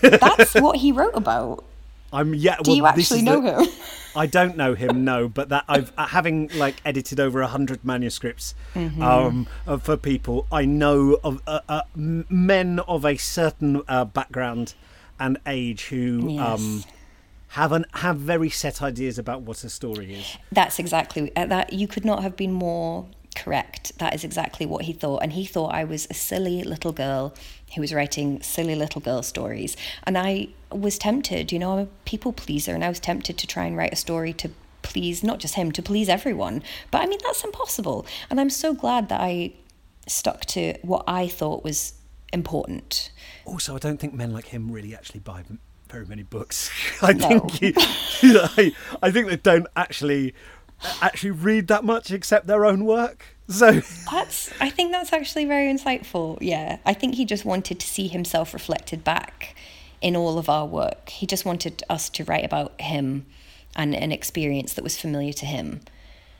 That's what he wrote about. I'm yeah. Do well, you actually know the- him? I don't know him, no, but that I've uh, having like edited over a hundred manuscripts Mm-hmm. um, for people. I know of uh, uh, men of a certain uh, background and age who um, have an, have very set ideas about what a story is. That's exactly uh, that. You could not have been more correct. That is exactly what he thought, and he thought I was a silly little girl who was writing silly little girl stories, and I was tempted. You know, I'm a people pleaser, and I was tempted to try and write a story to please not just him, to please everyone. But I mean, that's impossible, and I'm so glad that I stuck to what I thought was important. Also, I don't think men like him really actually buy very many books. I No. think he, I, I think they don't actually uh, actually read that much except their own work. So That's I think that's actually very insightful. Yeah. I think he just wanted to see himself reflected back in all of our work. He just wanted us to write about him and an experience that was familiar to him.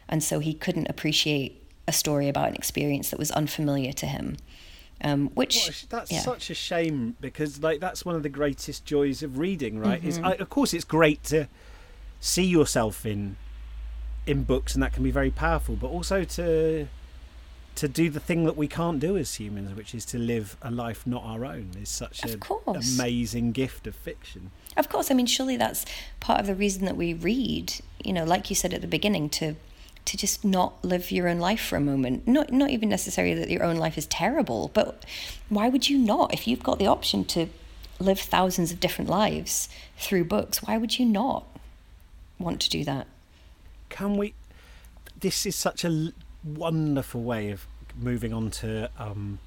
And so he couldn't appreciate a story about an experience that was unfamiliar to him. Um, which that's yeah. such a shame because like that's one of the greatest joys of reading, right? Is Mm-hmm. I, of course it's great to see yourself in in books, and that can be very powerful. But also to to do the thing that we can't do as humans, which is to live a life not our own, is such an amazing gift of fiction. Of course, I mean, surely that's part of the reason that we read. You know, like you said at the beginning, to to just not live your own life for a moment. Not not even necessarily that your own life is terrible, but why would you not? If you've got the option to live thousands of different lives through books, why would you not want to do that? Can we? This is such a wonderful way of moving on to um,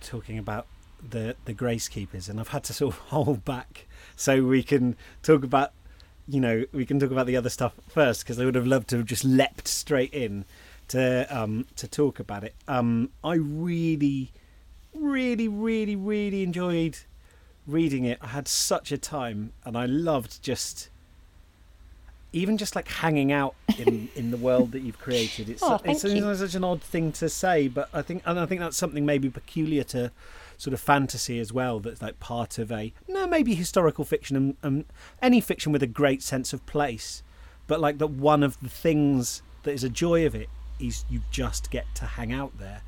talking about the the Gracekeepers, and I've had to sort of hold back so we can talk about, you know, we can talk about the other stuff first because I would have loved to have just leapt straight in to um, to talk about it. Um, I really, really, really, really enjoyed reading it. I had such a time, and I loved just even just like hanging out in, in the world that you've created. It's, Oh, it's, it's such an odd thing to say, but I think and I think that's something maybe peculiar to sort of fantasy as well. That's like part of a no, maybe historical fiction and, and any fiction with a great sense of place, but like that one of the things that is a joy of it is you just get to hang out there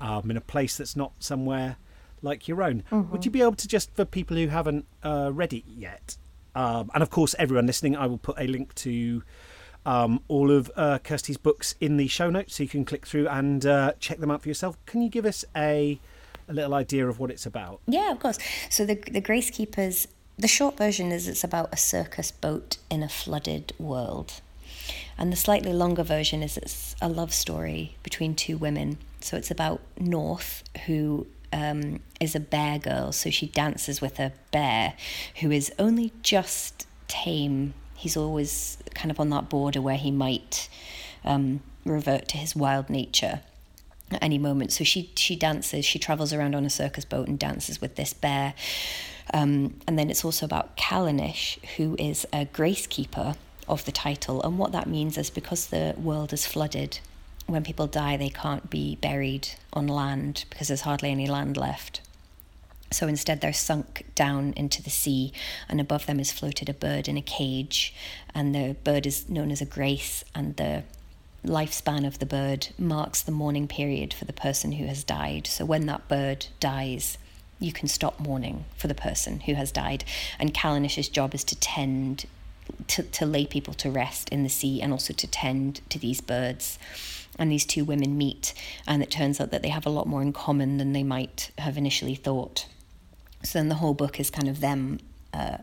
um, in a place that's not somewhere like your own. Would you be able to just for people who haven't uh, read it yet, um, and of course everyone listening, I will put a link to um, all of uh, Kirsty's books in the show notes, so you can click through and uh, check them out for yourself. Can you give us a a little idea of what it's about? Yeah, of course. So the the Gracekeepers, the short version is it's about a circus boat in a flooded world. And the slightly longer version is it's a love story between two women. So it's about North, who um, is a bear girl. So she dances with a bear who is only just tame. He's always kind of on that border where he might um, revert to his wild nature at any moment. So she she dances. She travels around on a circus boat and dances with this bear. Um, and then it's also about Callanish, who is a grace keeper of the title. And what that means is because the world is flooded, when people die, they can't be buried on land because there's hardly any land left. So instead, they're sunk down into the sea, and above them is floated a bird in a cage. And the bird is known as a grace, and the lifespan of the bird marks the mourning period for the person who has died. So when that bird dies, you can stop mourning for the person who has died. And Callanish's job is to tend, to, to lay people to rest in the sea and also to tend to these birds. And these two women meet, and it turns out that they have a lot more in common than they might have initially thought. So then the whole book is kind of them uh,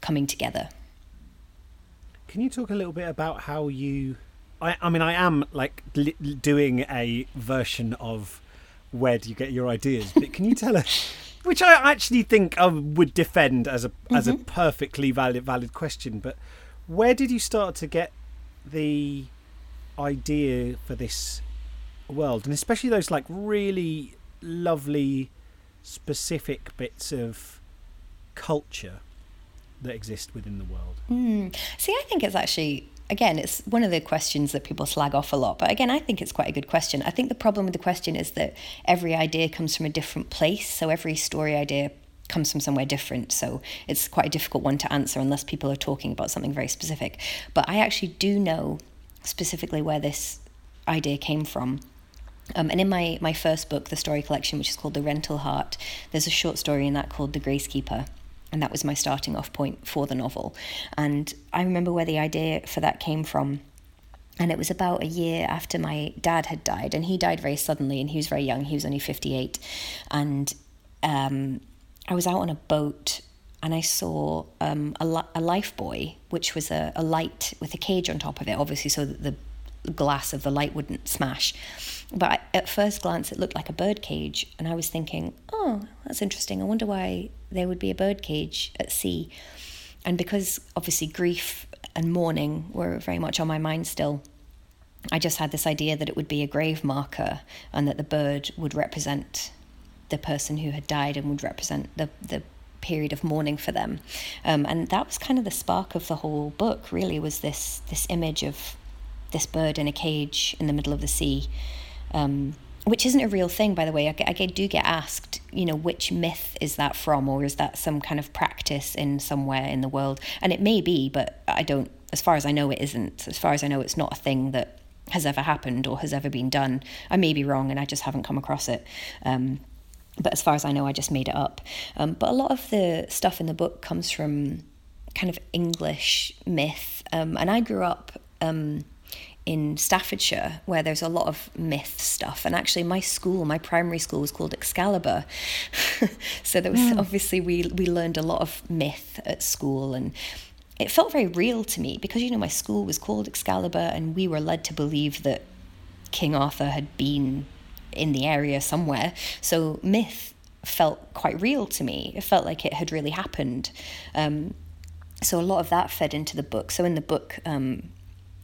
coming together. Can you talk a little bit about how you? I, I mean, I am like li- doing a version of where do you get your ideas, but can you tell us? Which I actually think I would defend as a as a perfectly valid valid question, but where did you start to get the idea for this world, and especially those like really lovely specific bits of culture that exist within the world? Mm. See, I think it's actually, again, it's one of the questions that people slag off a lot. But again, I think it's quite a good question. I think the problem with the question is that every idea comes from a different place. So every story idea comes from somewhere different. So it's quite a difficult one to answer unless people are talking about something very specific. But I actually do know specifically where this idea came from. Um, and in my, my first book, the story collection, which is called The Rental Heart, there's a short story in that called The Gracekeeper. And that was my starting off point for the novel. And I remember where the idea for that came from. And it was about a year after my dad had died. And he died very suddenly, and he was very young. He was only 58. And um, I was out on a boat and I saw um, a, a life buoy, which was a, a light with a cage on top of it, obviously, so that the glass of the light wouldn't smash. But I, at first glance, it looked like a bird cage, and I was thinking, oh, that's interesting. I wonder why there would be a bird cage at sea. And because obviously grief and mourning were very much on my mind still, I just had this idea that it would be a grave marker and that the bird would represent the person who had died and would represent the, the period of mourning for them. Um, and that was kind of the spark of the whole book, really, was this, this image of this bird in a cage in the middle of the sea. Um, which isn't a real thing, by the way. I, I do get asked, you know, which myth is that from, or is that some kind of practice in somewhere in the world? And it may be, but I don't, as far as I know, it isn't. As far as I know, it's not a thing that has ever happened or has ever been done. I may be wrong and I just haven't come across it. Um, but as far as I know, I just made it up. Um, but a lot of the stuff in the book comes from kind of English myth. Um, and I grew up um, in Staffordshire, where there's a lot of myth stuff. And actually, my school, my primary school, was called Excalibur. so there was mm. obviously we we learned a lot of myth at school, and it felt very real to me because you know my school was called Excalibur, and we were led to believe that King Arthur had been in the area somewhere. So myth felt quite real to me. It felt like it had really happened. Um, so a lot of that fed into the book. So in the book. Um,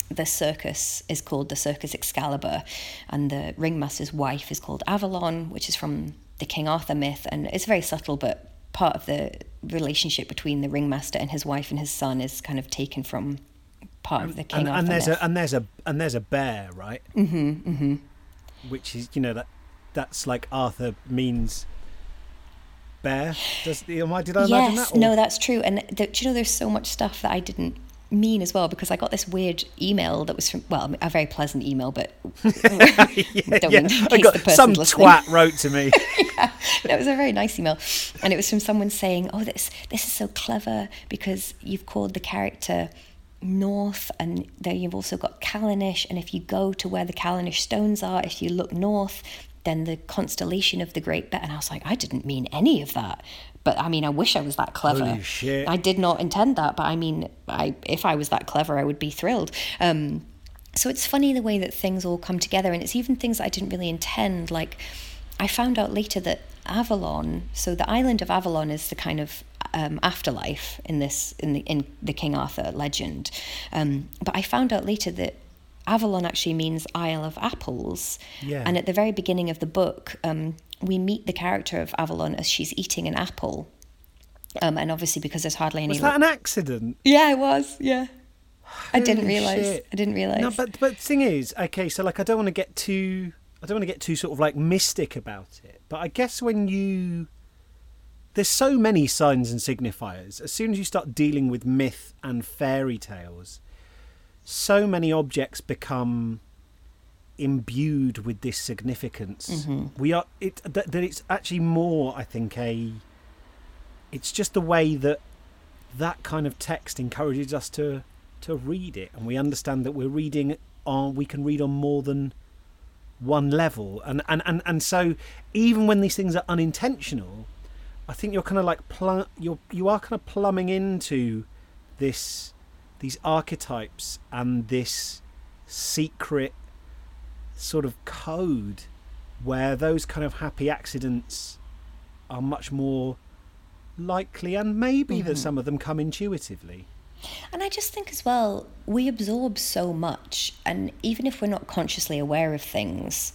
the circus is called the Circus Excalibur, and the ringmaster's wife is called Avalon, which is from the King Arthur myth, and it's very subtle, but part of the relationship between the ringmaster and his wife and his son is kind of taken from part of the King and, Arthur and there's myth. a and there's a and there's a bear, right? Mm-hmm. Mm-hmm. Which is you know that that's like Arthur means bear. Does am I did I imagine yes, that? or- no, that's true. And the, do you know, there's so much stuff that I didn't mean as well because I got this weird email that was from well, a very pleasant email, but don't yeah, I got the person's some listening. twat wrote to me. no, it was a very nice email, and it was from someone saying, "Oh, this this is so clever because you've called the character North, and then you've also got Callanish, and if you go to where the Callanish stones are, if you look north, then the constellation of the Great Bear." And I was like, "I didn't mean any of that." But I mean, I wish I was that clever. Holy shit. I did not intend that, but I mean, I if I was that clever, I would be thrilled. Um, so it's funny the way that things all come together, and it's even things that I didn't really intend. Like, I found out later that Avalon, so the island of Avalon is the kind of um, afterlife in this in the in the King Arthur legend. Um, but I found out later that Avalon actually means Isle of Apples. Yeah. And at the very beginning of the book, um, we meet the character of Avalon as she's eating an apple. Um, and obviously, because there's hardly any. Was that an accident? Yeah, it was. Yeah. I didn't realize. shit. I didn't realize. No, but but the thing is, okay, so like I don't want to get too I don't want to get too sort of like mystic about it, but I guess when you there's so many signs and signifiers. As soon as you start dealing with myth and fairy tales, so many objects become imbued with this significance. Mm-hmm. We are it that, that it's actually more, I think, a it's just the way that that kind of text encourages us to to read it, and we understand that we're reading on we can read on more than one level, and and and, and so even when these things are unintentional, I think you're kind of like you're you are kind of plumbing into this these archetypes and this secret sort of code where those kind of happy accidents are much more likely and maybe that mm-hmm. some of them come intuitively And I just think as well, we absorb so much, and even if we're not consciously aware of things,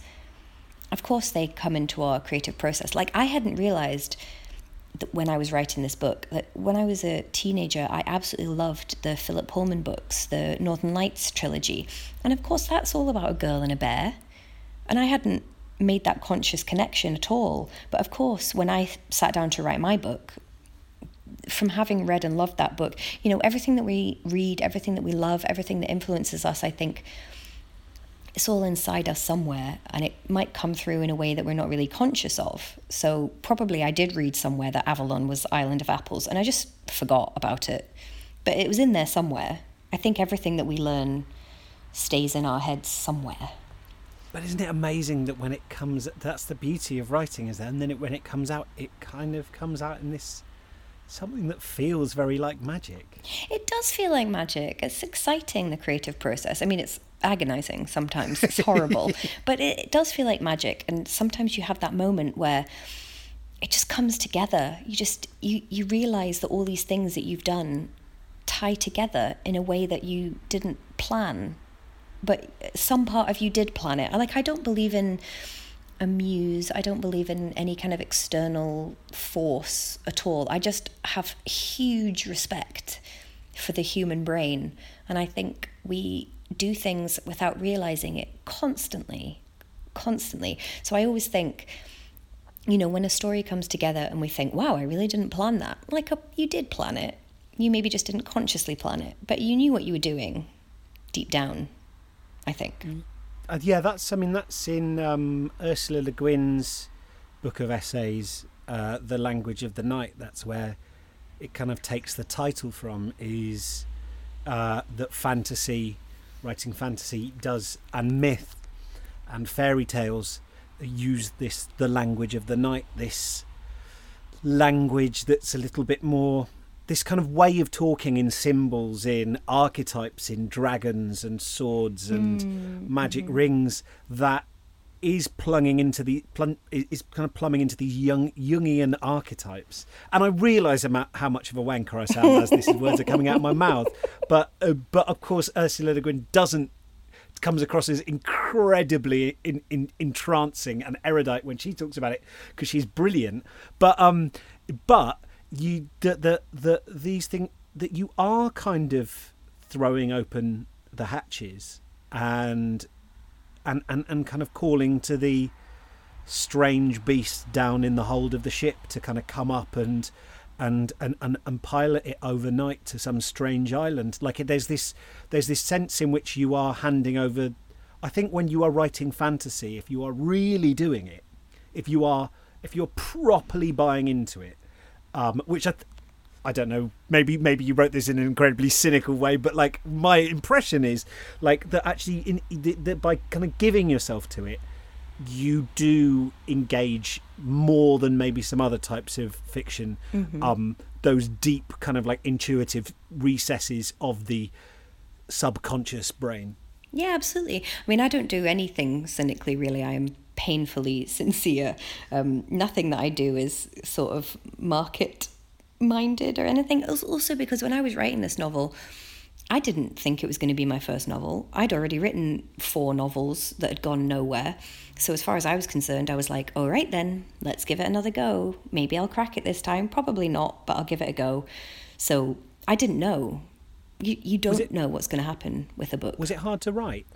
of course they come into our creative process. Like I hadn't realized when I was writing this book that when I was a teenager, I absolutely loved the Philip Pullman books, the Northern Lights trilogy, and of course that's all about a girl and a bear, and I hadn't made that conscious connection at all. But of course, when I sat down to write my book, from having read and loved that book, you know, everything that we read, everything that we love, everything that influences us, I think it's all inside us somewhere and it might come through in a way that we're not really conscious of. So probably I did read somewhere that Avalon was Island of Apples and I just forgot about it. But it was in there somewhere. I think everything that we learn stays in our heads somewhere. But isn't it amazing that when it comes, that's the beauty of writing, is that, and then it, when it comes out, it kind of comes out in this something that feels very like magic. It does feel like magic. It's exciting, the creative process. I mean, it's agonizing sometimes, it's horrible, but it, it does feel like magic. And sometimes you have that moment where it just comes together. You just, you, you realize that all these things that you've done tie together in a way that you didn't plan. But some part of you did plan it. I like, I don't believe in a muse. I don't believe in any kind of external force at all. I just have huge respect for the human brain. And I think we do things without realizing it constantly, constantly. So I always think, you know, when a story comes together and we think, wow, I really didn't plan that. Like, uh, you did plan it. You maybe just didn't consciously plan it, but you knew what you were doing deep down, I think. Uh, yeah, that's. I mean, that's in um, Ursula Le Guin's book of essays, uh, "The Language of the Night." That's where it kind of takes the title from. Is uh, that fantasy, writing fantasy, does and myth and fairy tales use this the language of the night. This language that's a little bit more this kind of way of talking in symbols, in archetypes, in dragons and swords and hmm, magic hmm. rings that is plunging into the plung, is kind of plumbing into these young Jungian archetypes, and I realise how much of a wanker I sound as these words are coming out of my mouth. But uh, but of course, Ursula Le Guin doesn't comes across as incredibly in, in, entrancing and erudite when she talks about it because she's brilliant. But um, but you the the, the these things that you are kind of throwing open the hatches and and, and, and kind of calling to the strange beast down in the hold of the ship to kind of come up and and and, and, and pilot it overnight to some strange island. Like there's this there's this sense in which you are handing over i think when you are writing fantasy if you are really doing it if you are if you're properly buying into it um, which I, th- I don't know. Maybe maybe you wrote this in an incredibly cynical way, but like my impression is like that actually in that by kind of giving yourself to it, you do engage more than maybe some other types of fiction. Mm-hmm. Um, those deep kind of like intuitive recesses of the subconscious brain. Yeah, absolutely. I mean, I don't do anything cynically, really. I am painfully sincere. Um, nothing that I do is sort of market minded or anything. Also, because when I was writing this novel, I didn't think it was going to be my first novel. I'd already written four novels that had gone nowhere. So, as far as I was concerned, I was like, all right, then, let's give it another go. Maybe I'll crack it this time. Probably not, but I'll give it a go. So, I didn't know. You, you don't it, know what's going to happen with a book. Was it hard to write?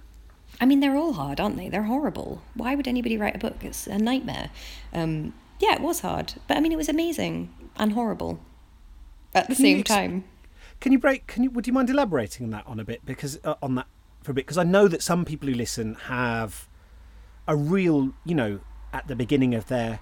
I mean, they're all hard, aren't they? They're horrible. Why would anybody write a book? It's a nightmare. Um, yeah, it was hard. But I mean, it was amazing and horrible at the can same time. Can you break? Can you? Would you mind elaborating on that on a bit? Because uh, on that for a bit, because I know that some people who listen have a real, you know, at the beginning of their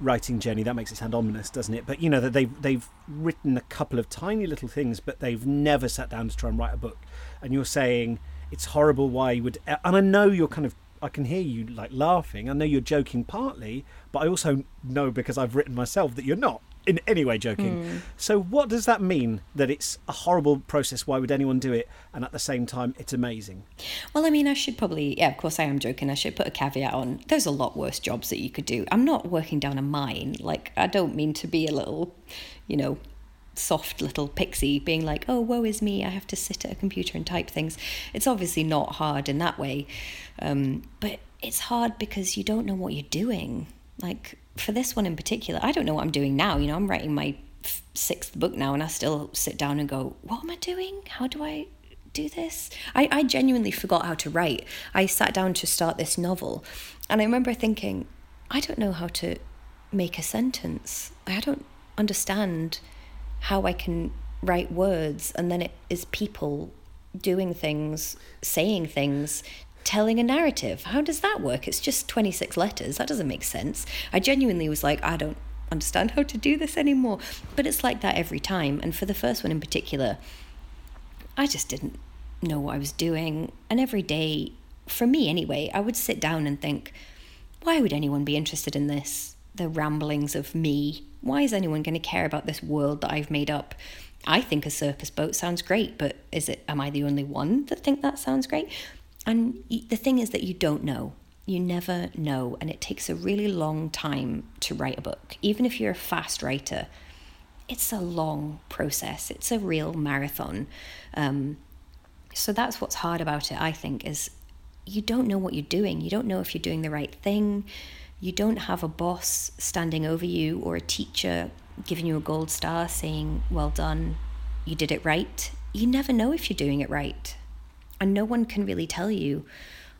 writing journey. That makes it sound ominous, doesn't it? But you know that they've they've written a couple of tiny little things, but they've never sat down to try and write a book. And you're saying it's horrible. Why you would? And I know you're kind of. I can hear you like laughing. I know you're joking partly, but I also know because I've written myself that you're not in any way joking. Mm. So, what does that mean that it's a horrible process? Why would anyone do it? And at the same time, it's amazing. Well, I mean, I should probably, yeah, of course, I am joking. I should put a caveat on. There's a lot worse jobs that you could do. I'm not working down a mine. Like, I don't mean to be a little, you know, soft little pixie being like, oh, woe is me, I have to sit at a computer and type things. It's obviously not hard in that way. Um, but it's hard because you don't know what you're doing. Like, for this one in particular, I don't know what I'm doing now. You know, I'm writing my sixth book now, and I still sit down and go, "What am I doing? How do I do this?" I, I genuinely forgot how to write. I sat down to start this novel, and I remember thinking, "I don't know how to make a sentence. I don't understand how I can write words, and then it is people doing things, saying things, telling a narrative. How does that work? It's just 26 letters. That doesn't make sense. I genuinely was like, I don't understand how to do this anymore. But it's like that every time. And for the first one in particular, I just didn't know what I was doing. And every day, for me anyway, I would sit down and think, why would anyone be interested in this? The ramblings of me. Why is anyone going to care about this world that I've made up? I think a circus boat sounds great, but is it am I the only one that think that sounds great? And the thing is that you don't know. You never know. And it takes a really long time to write a book. Even if you're a fast writer, it's a long process, it's a real marathon. Um, so that's what's hard about it, I think, is you don't know what you're doing. You don't know if you're doing the right thing. You don't have a boss standing over you or a teacher giving you a gold star saying, Well done, you did it right. You never know if you're doing it right and no one can really tell you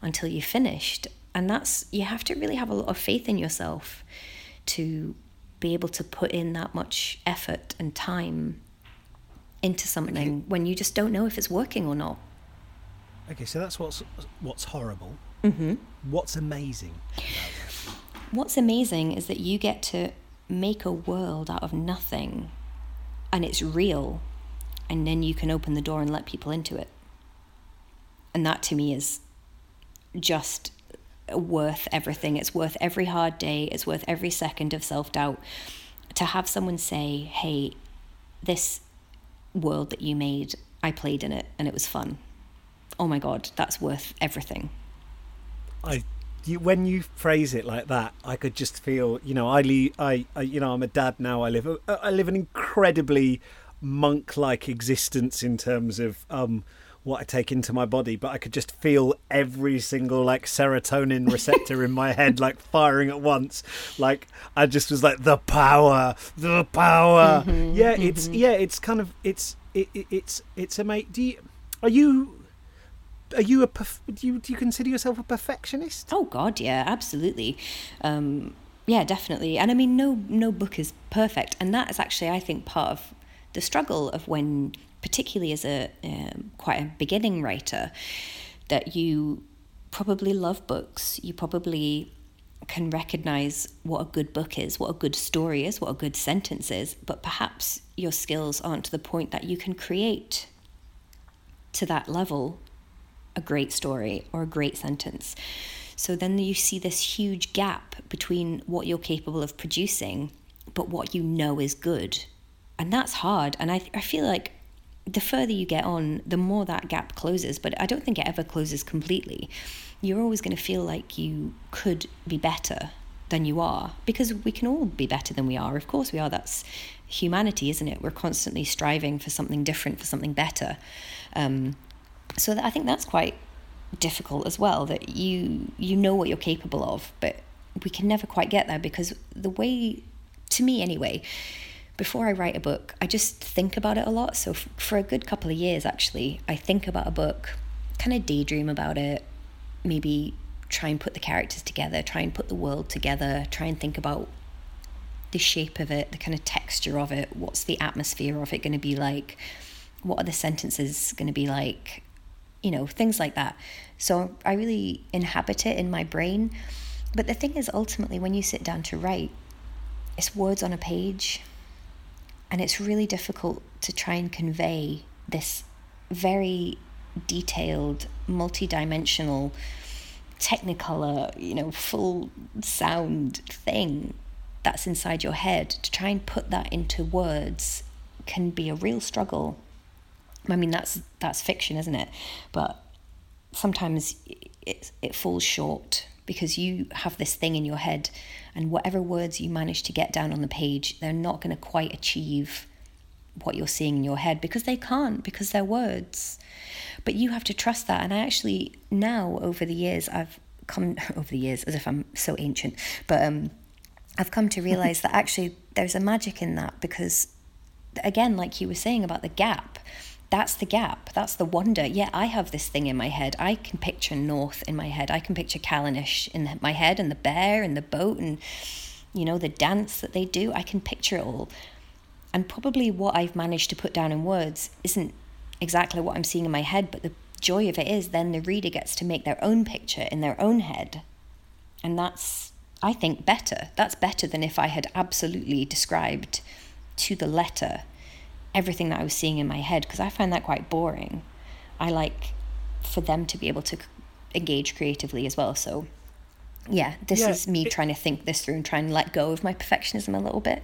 until you're finished. And that's you have to really have a lot of faith in yourself to be able to put in that much effort and time into something okay. when you just don't know if it's working or not. Okay so that's what's what's horrible. Mm-hmm. what's amazing what's amazing is that you get to make a world out of nothing and it's real and then you can open the door and let people into it and that to me is just worth everything. It's worth every hard day, it's worth every second of self doubt. To have someone say, hey, this world that you made, I played in it and it was fun. Oh my God, that's worth everything. I you, when you phrase it like that, I could just feel, you know, I, I, I, you know, I'm a dad now. I live, I live an incredibly monk-like existence in terms of um, what I take into my body, but I could just feel every single like serotonin receptor in my head like firing at once. Like I just was like the power, the power. Mm-hmm, yeah, mm-hmm. it's yeah, it's kind of it's it, it, it's it's a mate. Do you are you are you a do you do you consider yourself a perfectionist? Oh God, yeah, absolutely. Um, yeah, definitely. And I mean, no no book is perfect, and that is actually I think part of the struggle of when, particularly as a um, quite a beginning writer, that you probably love books. You probably can recognize what a good book is, what a good story is, what a good sentence is, but perhaps your skills aren't to the point that you can create to that level a great story or a great sentence. So then you see this huge gap between what you're capable of producing, but what you know is good. And that's hard. And I, I feel like the further you get on, the more that gap closes. But I don't think it ever closes completely. You're always going to feel like you could be better than you are because we can all be better than we are. Of course, we are. That's humanity, isn't it? We're constantly striving for something different, for something better. Um, so I think that's quite difficult as well. That you you know what you're capable of, but we can never quite get there because the way, to me anyway, before I write a book, I just think about it a lot. So f- for a good couple of years, actually, I think about a book, kind of daydream about it, maybe try and put the characters together, try and put the world together, try and think about the shape of it, the kind of texture of it, what's the atmosphere of it going to be like, what are the sentences going to be like, you know, things like that. So I really inhabit it in my brain. But the thing is, ultimately, when you sit down to write, it's words on a page. And it's really difficult to try and convey this very detailed, multi-dimensional, technicolor, you know, full sound thing that's inside your head. To try and put that into words can be a real struggle. I mean, that's that's fiction, isn't it? But sometimes it it falls short because you have this thing in your head, and whatever words you manage to get down on the page, they're not going to quite achieve what you're seeing in your head because they can't because they're words. But you have to trust that. And I actually now over the years I've come over the years as if I'm so ancient, but um, I've come to realize that actually there's a magic in that because again, like you were saying about the gap that's the gap. That's the wonder. Yeah, I have this thing in my head. I can picture North in my head. I can picture Callanish in my head and the bear and the boat and, you know, the dance that they do. I can picture it all. And probably what I've managed to put down in words isn't exactly what I'm seeing in my head, but the joy of it is then the reader gets to make their own picture in their own head. And that's, I think, better. That's better than if I had absolutely described to the letter everything that I was seeing in my head because I find that quite boring. I like for them to be able to engage creatively as well. So, yeah, this yeah, is me it, trying to think this through and trying to let go of my perfectionism a little bit.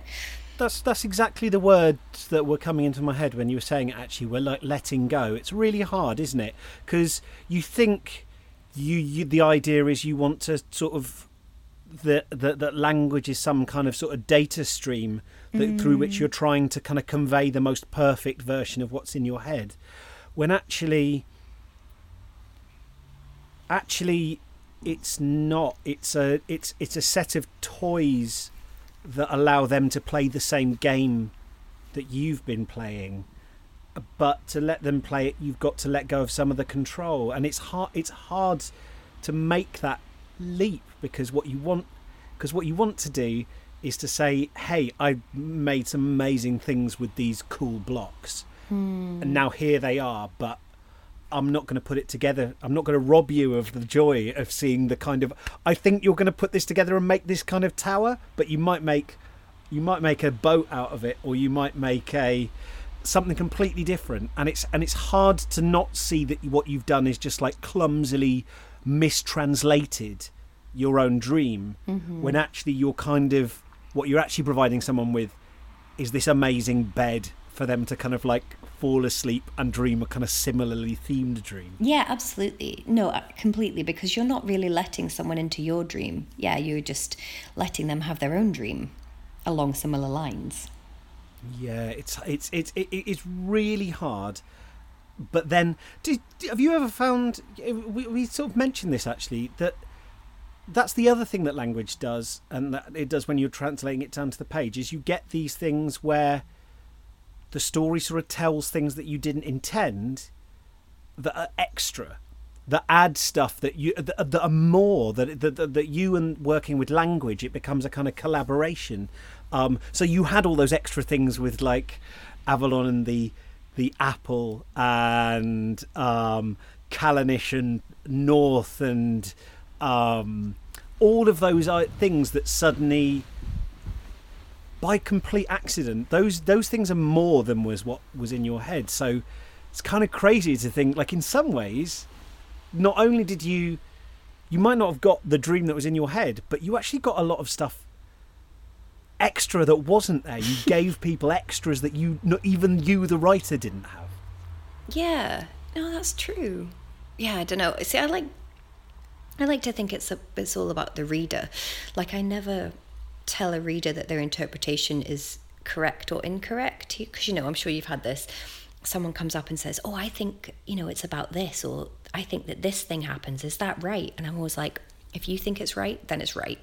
That's that's exactly the words that were coming into my head when you were saying it. Actually, we're like letting go. It's really hard, isn't it? Because you think you, you the idea is you want to sort of that that language is some kind of sort of data stream that, mm. through which mm. you're trying to kind of convey the most perfect version of what's in your head when actually actually it's not it's a it's it's a set of toys that allow them to play the same game that you've been playing but to let them play it you've got to let go of some of the control and it's hard it's hard to make that leap because what you want because what you want to do is to say, hey, I made some amazing things with these cool blocks. Hmm. And now here they are, but I'm not going to put it together. I'm not going to rob you of the joy of seeing the kind of. I think you're going to put this together and make this kind of tower, but you might make, you might make a boat out of it, or you might make a something completely different. And it's and it's hard to not see that what you've done is just like clumsily mistranslated your own dream, mm-hmm. when actually you're kind of what you're actually providing someone with is this amazing bed for them to kind of like fall asleep and dream a kind of similarly themed dream. Yeah, absolutely. No, uh, completely, because you're not really letting someone into your dream. Yeah, you're just letting them have their own dream along similar lines. Yeah, it's it's it's it, it's really hard. But then, do, have you ever found? We, we sort of mentioned this actually that that's the other thing that language does, and that it does when you're translating it down to the page is you get these things where the story sort of tells things that you didn't intend that are extra that add stuff that you that, that are more that, that that you and working with language it becomes a kind of collaboration. Um, so you had all those extra things with like avalon and the the apple and um, and north and um, all of those uh, things that suddenly by complete accident those those things are more than was what was in your head. So it's kind of crazy to think like in some ways not only did you you might not have got the dream that was in your head but you actually got a lot of stuff extra that wasn't there. You gave people extras that you not even you the writer didn't have. Yeah. No that's true. Yeah i don't know see i like i like to think it's a, it's all about the reader. Like i never tell a reader that their interpretation is correct or incorrect. Because you know i'm sure you've had this. Someone comes up and says oh i think you know it's about this or i think that this thing happens. Is that right? And i'm always like if you think it's right then it's right.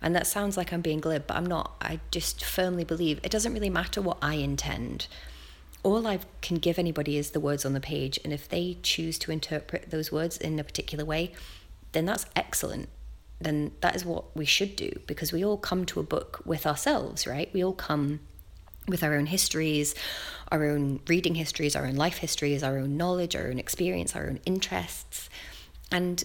And that sounds like i'm being glib but i'm not. I just firmly believe it doesn't really matter what i intend. All I can give anybody is the words on the page, and if they choose to interpret those words in a particular way, then that's excellent then that is what we should do because we all come to a book with ourselves, right? We all come with our own histories, our own reading histories, our own life histories, our own knowledge, our own experience, our own interests. And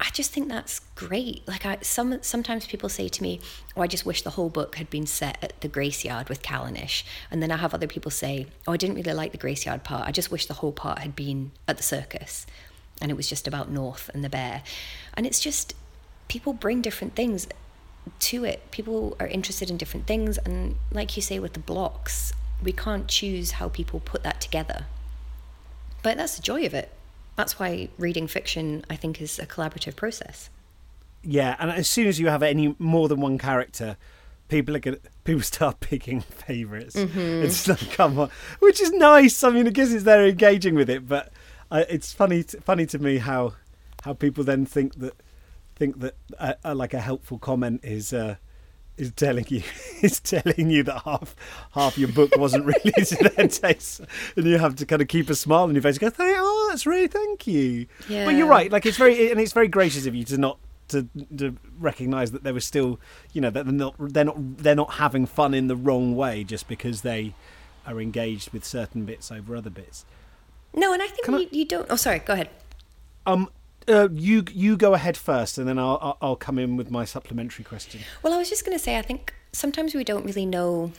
I just think that's great. Like I some sometimes people say to me, "Oh, I just wish the whole book had been set at the Grace Yard with Callanish." And then I have other people say, "Oh, I didn't really like the Grace Yard part. I just wish the whole part had been at the circus." And it was just about North and the bear. And it's just people bring different things to it. People are interested in different things. And like you say with the blocks, we can't choose how people put that together. But that's the joy of it. That's why reading fiction, I think, is a collaborative process. Yeah, and as soon as you have any more than one character, people are gonna people start picking favorites mm-hmm. It's like come on, which is nice. I mean, I guess it's they're engaging with it, but it's funny funny to me how how people then think that think that uh, uh, like a helpful comment is uh, is telling you is telling you that half half your book wasn't really to their taste, and you have to kind of keep a smile on your face. And go, oh, that's really thank you. Yeah. But you're right. Like it's very and it's very gracious of you to not to to recognise that there was still you know that they're not they're not they're not having fun in the wrong way just because they are engaged with certain bits over other bits. No, and I think you, I... you don't. Oh, sorry. Go ahead. Um, uh, you you go ahead first, and then I'll I'll come in with my supplementary question. Well, I was just going to say, I think sometimes we don't really know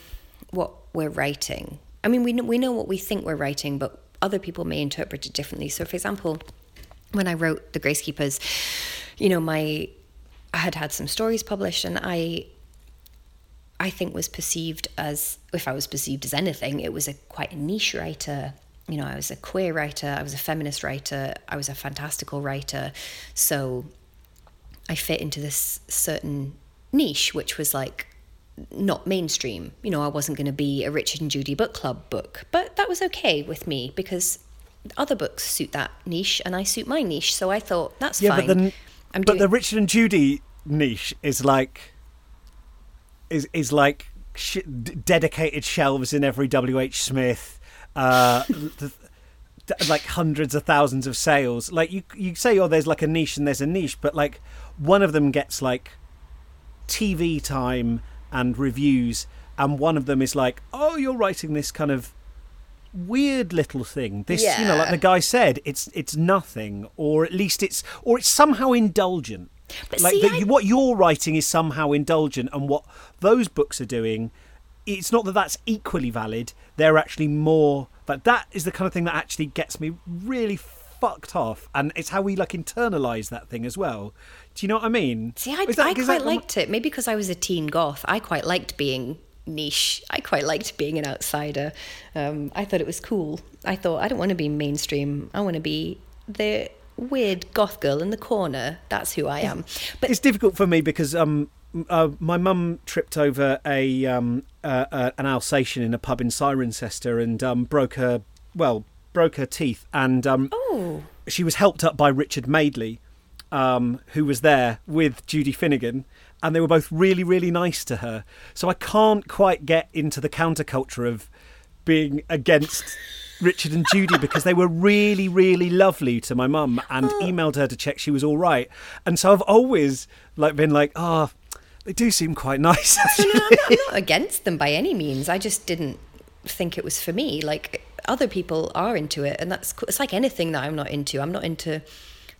what we're writing. I mean, we know, we know what we think we're writing, but other people may interpret it differently. So, for example, when I wrote The Gracekeepers, you know, my I had had some stories published, and I I think was perceived as if I was perceived as anything, it was a quite a niche writer you know, I was a queer writer, I was a feminist writer, I was a fantastical writer. So I fit into this certain niche, which was like not mainstream. You know, I wasn't going to be a Richard and Judy book club book, but that was okay with me because other books suit that niche and I suit my niche. So I thought that's yeah, fine. But, the, but doing... the Richard and Judy niche is like is is like sh- dedicated shelves in every W. H. Smith uh, like hundreds of thousands of sales. Like you, you say, oh, there's like a niche and there's a niche, but like one of them gets like TV time and reviews, and one of them is like, oh, you're writing this kind of weird little thing. This, yeah. you know, like the guy said, it's it's nothing, or at least it's or it's somehow indulgent. But like see, I... what you're writing is somehow indulgent, and what those books are doing it's not that that's equally valid. They're actually more, but that is the kind of thing that actually gets me really fucked off, and it's how we like internalize that thing as well. Do you know what I mean? See, I, that, I quite liked it. Maybe because I was a teen goth, I quite liked being niche. I quite liked being an outsider. Um, I thought it was cool. I thought I don't want to be mainstream. I want to be the weird goth girl in the corner. That's who I am. But it's difficult for me because um, uh, my mum tripped over a um, uh, uh, an Alsatian in a pub in Cirencester and um, broke her well broke her teeth and um, oh. she was helped up by Richard Madeley, um, who was there with Judy Finnegan, and they were both really really nice to her. So I can't quite get into the counterculture of being against Richard and Judy because they were really, really lovely to my mum and oh. emailed her to check she was all right. And so I've always like been like, oh, they do seem quite nice. no, I'm, not, I'm not against them by any means. I just didn't think it was for me. Like other people are into it, and that's it's like anything that I'm not into. I'm not into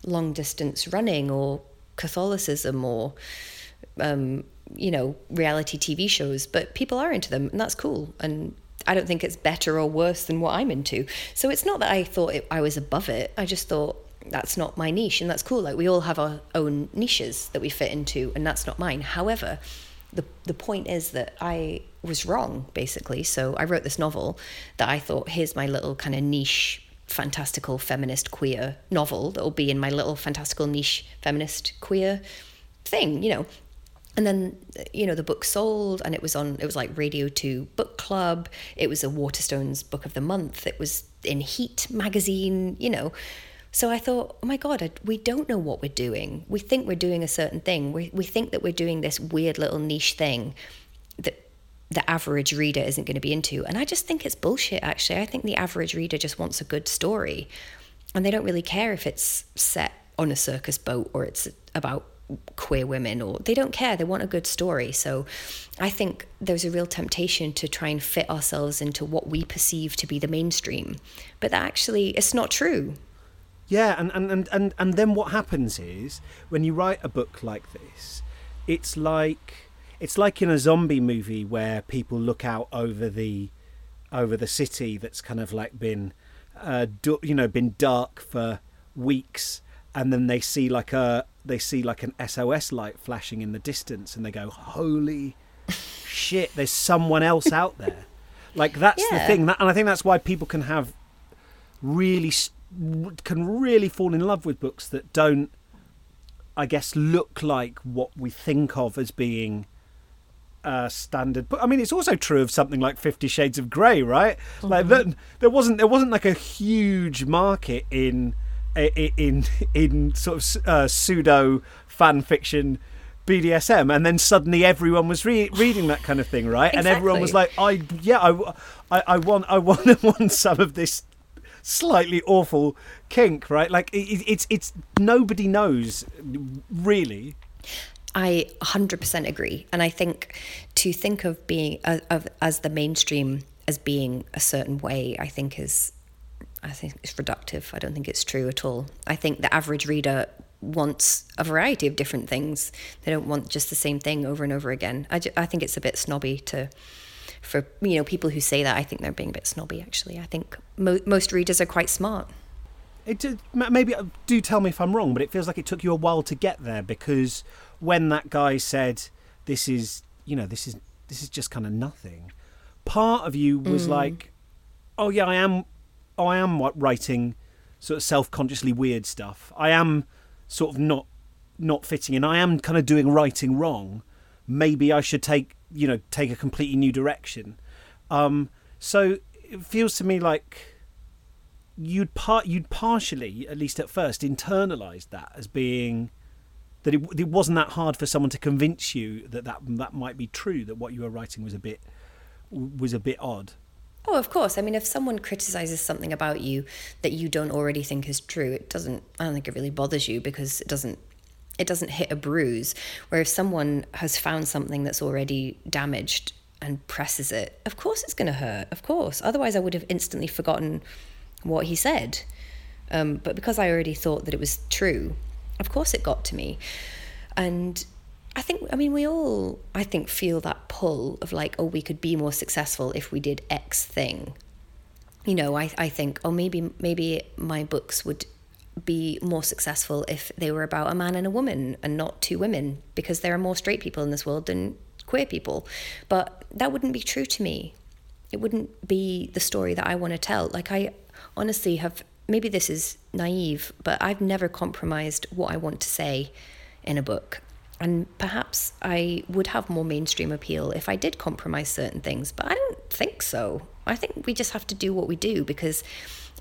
long distance running or Catholicism or um, you know reality TV shows, but people are into them, and that's cool. And I don't think it's better or worse than what I'm into. So it's not that I thought it, I was above it. I just thought that's not my niche, and that's cool. Like we all have our own niches that we fit into, and that's not mine. However, the the point is that I was wrong basically. So I wrote this novel that I thought here's my little kind of niche fantastical feminist queer novel that will be in my little fantastical niche feminist queer thing, you know and then you know the book sold and it was on it was like radio 2 book club it was a waterstones book of the month it was in heat magazine you know so i thought oh my god we don't know what we're doing. We think we're doing a certain thing. We, we think that we're doing this weird little niche thing that the average reader isn't going to be into. And i just think it's bullshit actually. I think the average reader just wants a good story. And they don't really care if it's set on a circus boat or it's about queer women or they don't care. They want a good story. So i think there's a real temptation to try and fit ourselves into what we perceive to be the mainstream. But that actually it's not true yeah and and and and, and then what happens is when you write a book like this it's like it's like in a zombie movie where people look out over the over the city that's kind of like been uh, you know been dark for weeks and then they see like a they see like an SOS light flashing in the distance and they go, "Holy shit, there's someone else out there." Like that's yeah. the thing, that, and I think that's why people can have really can really fall in love with books that don't, I guess, look like what we think of as being uh, standard. But I mean, it's also true of something like Fifty Shades of Grey, right? Mm-hmm. Like that, there wasn't there wasn't like a huge market in in in sort of uh, pseudo fan fiction BDSM, and then suddenly everyone was re- reading that kind of thing, right? Exactly. And everyone was like, "I yeah, I, I, I want, I want, I want some of this slightly awful kink, right? Like it, it's it's nobody knows really." I 100% agree, and I think to think of being uh, of as the mainstream as being a certain way, I think is I think it's reductive. I don't think it's true at all. I think the average reader wants a variety of different things. They don't want just the same thing over and over again. I, I think it's a bit snobby to, for you know, people who say that. I think they're being a bit snobby. Actually, I think mo- most readers are quite smart. It did, maybe uh, do tell me if I'm wrong, but it feels like it took you a while to get there because when that guy said, "This is, you know, this is this is just kind of nothing," part of you was mm. like, "Oh yeah, I am oh, I am writing sort of self-consciously weird stuff. I am sort of not not fitting in. I am kind of doing writing wrong. Maybe I should take you know take a completely new direction. Um, so it feels to me like you'd part you'd partially, at least at first, internalized that as being that it, it wasn't that hard for someone to convince you that, that that might be true. That what you were writing was a bit was a bit odd. Oh, of course. I mean, if someone criticizes something about you that you don't already think is true, it doesn't. I don't think it really bothers you because it doesn't. It doesn't hit a bruise. Where if someone has found something that's already damaged and presses it, of course it's going to hurt. Of course. Otherwise, I would have instantly forgotten what he said. Um, but because I already thought that it was true, of course it got to me. And I think, I mean, we all, I think, feel that pull of like, oh, we could be more successful if we did X thing. You know, I, I think, oh, maybe, maybe my books would be more successful if they were about a man and a woman and not two women because there are more straight people in this world than queer people. But that wouldn't be true to me. It wouldn't be the story that I want to tell. Like, I honestly have, maybe this is naive, but I've never compromised what I want to say in a book. And perhaps I would have more mainstream appeal if I did compromise certain things, but I don't think so. I think we just have to do what we do because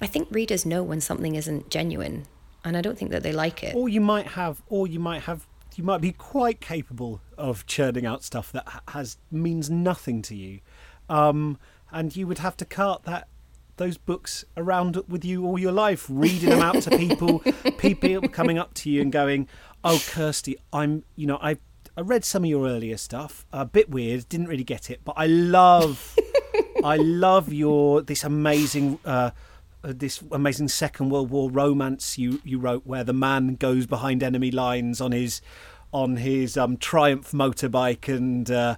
I think readers know when something isn't genuine, and I don't think that they like it. Or you might have, or you might have, you might be quite capable of churning out stuff that has means nothing to you, um, and you would have to cart that those books around with you all your life, reading them out to people, people coming up to you and going, "Oh, Kirsty, I'm, you know, I I read some of your earlier stuff, a bit weird, didn't really get it, but I love, I love your this amazing." Uh, uh, this amazing Second World War romance you you wrote, where the man goes behind enemy lines on his on his um, Triumph motorbike and uh,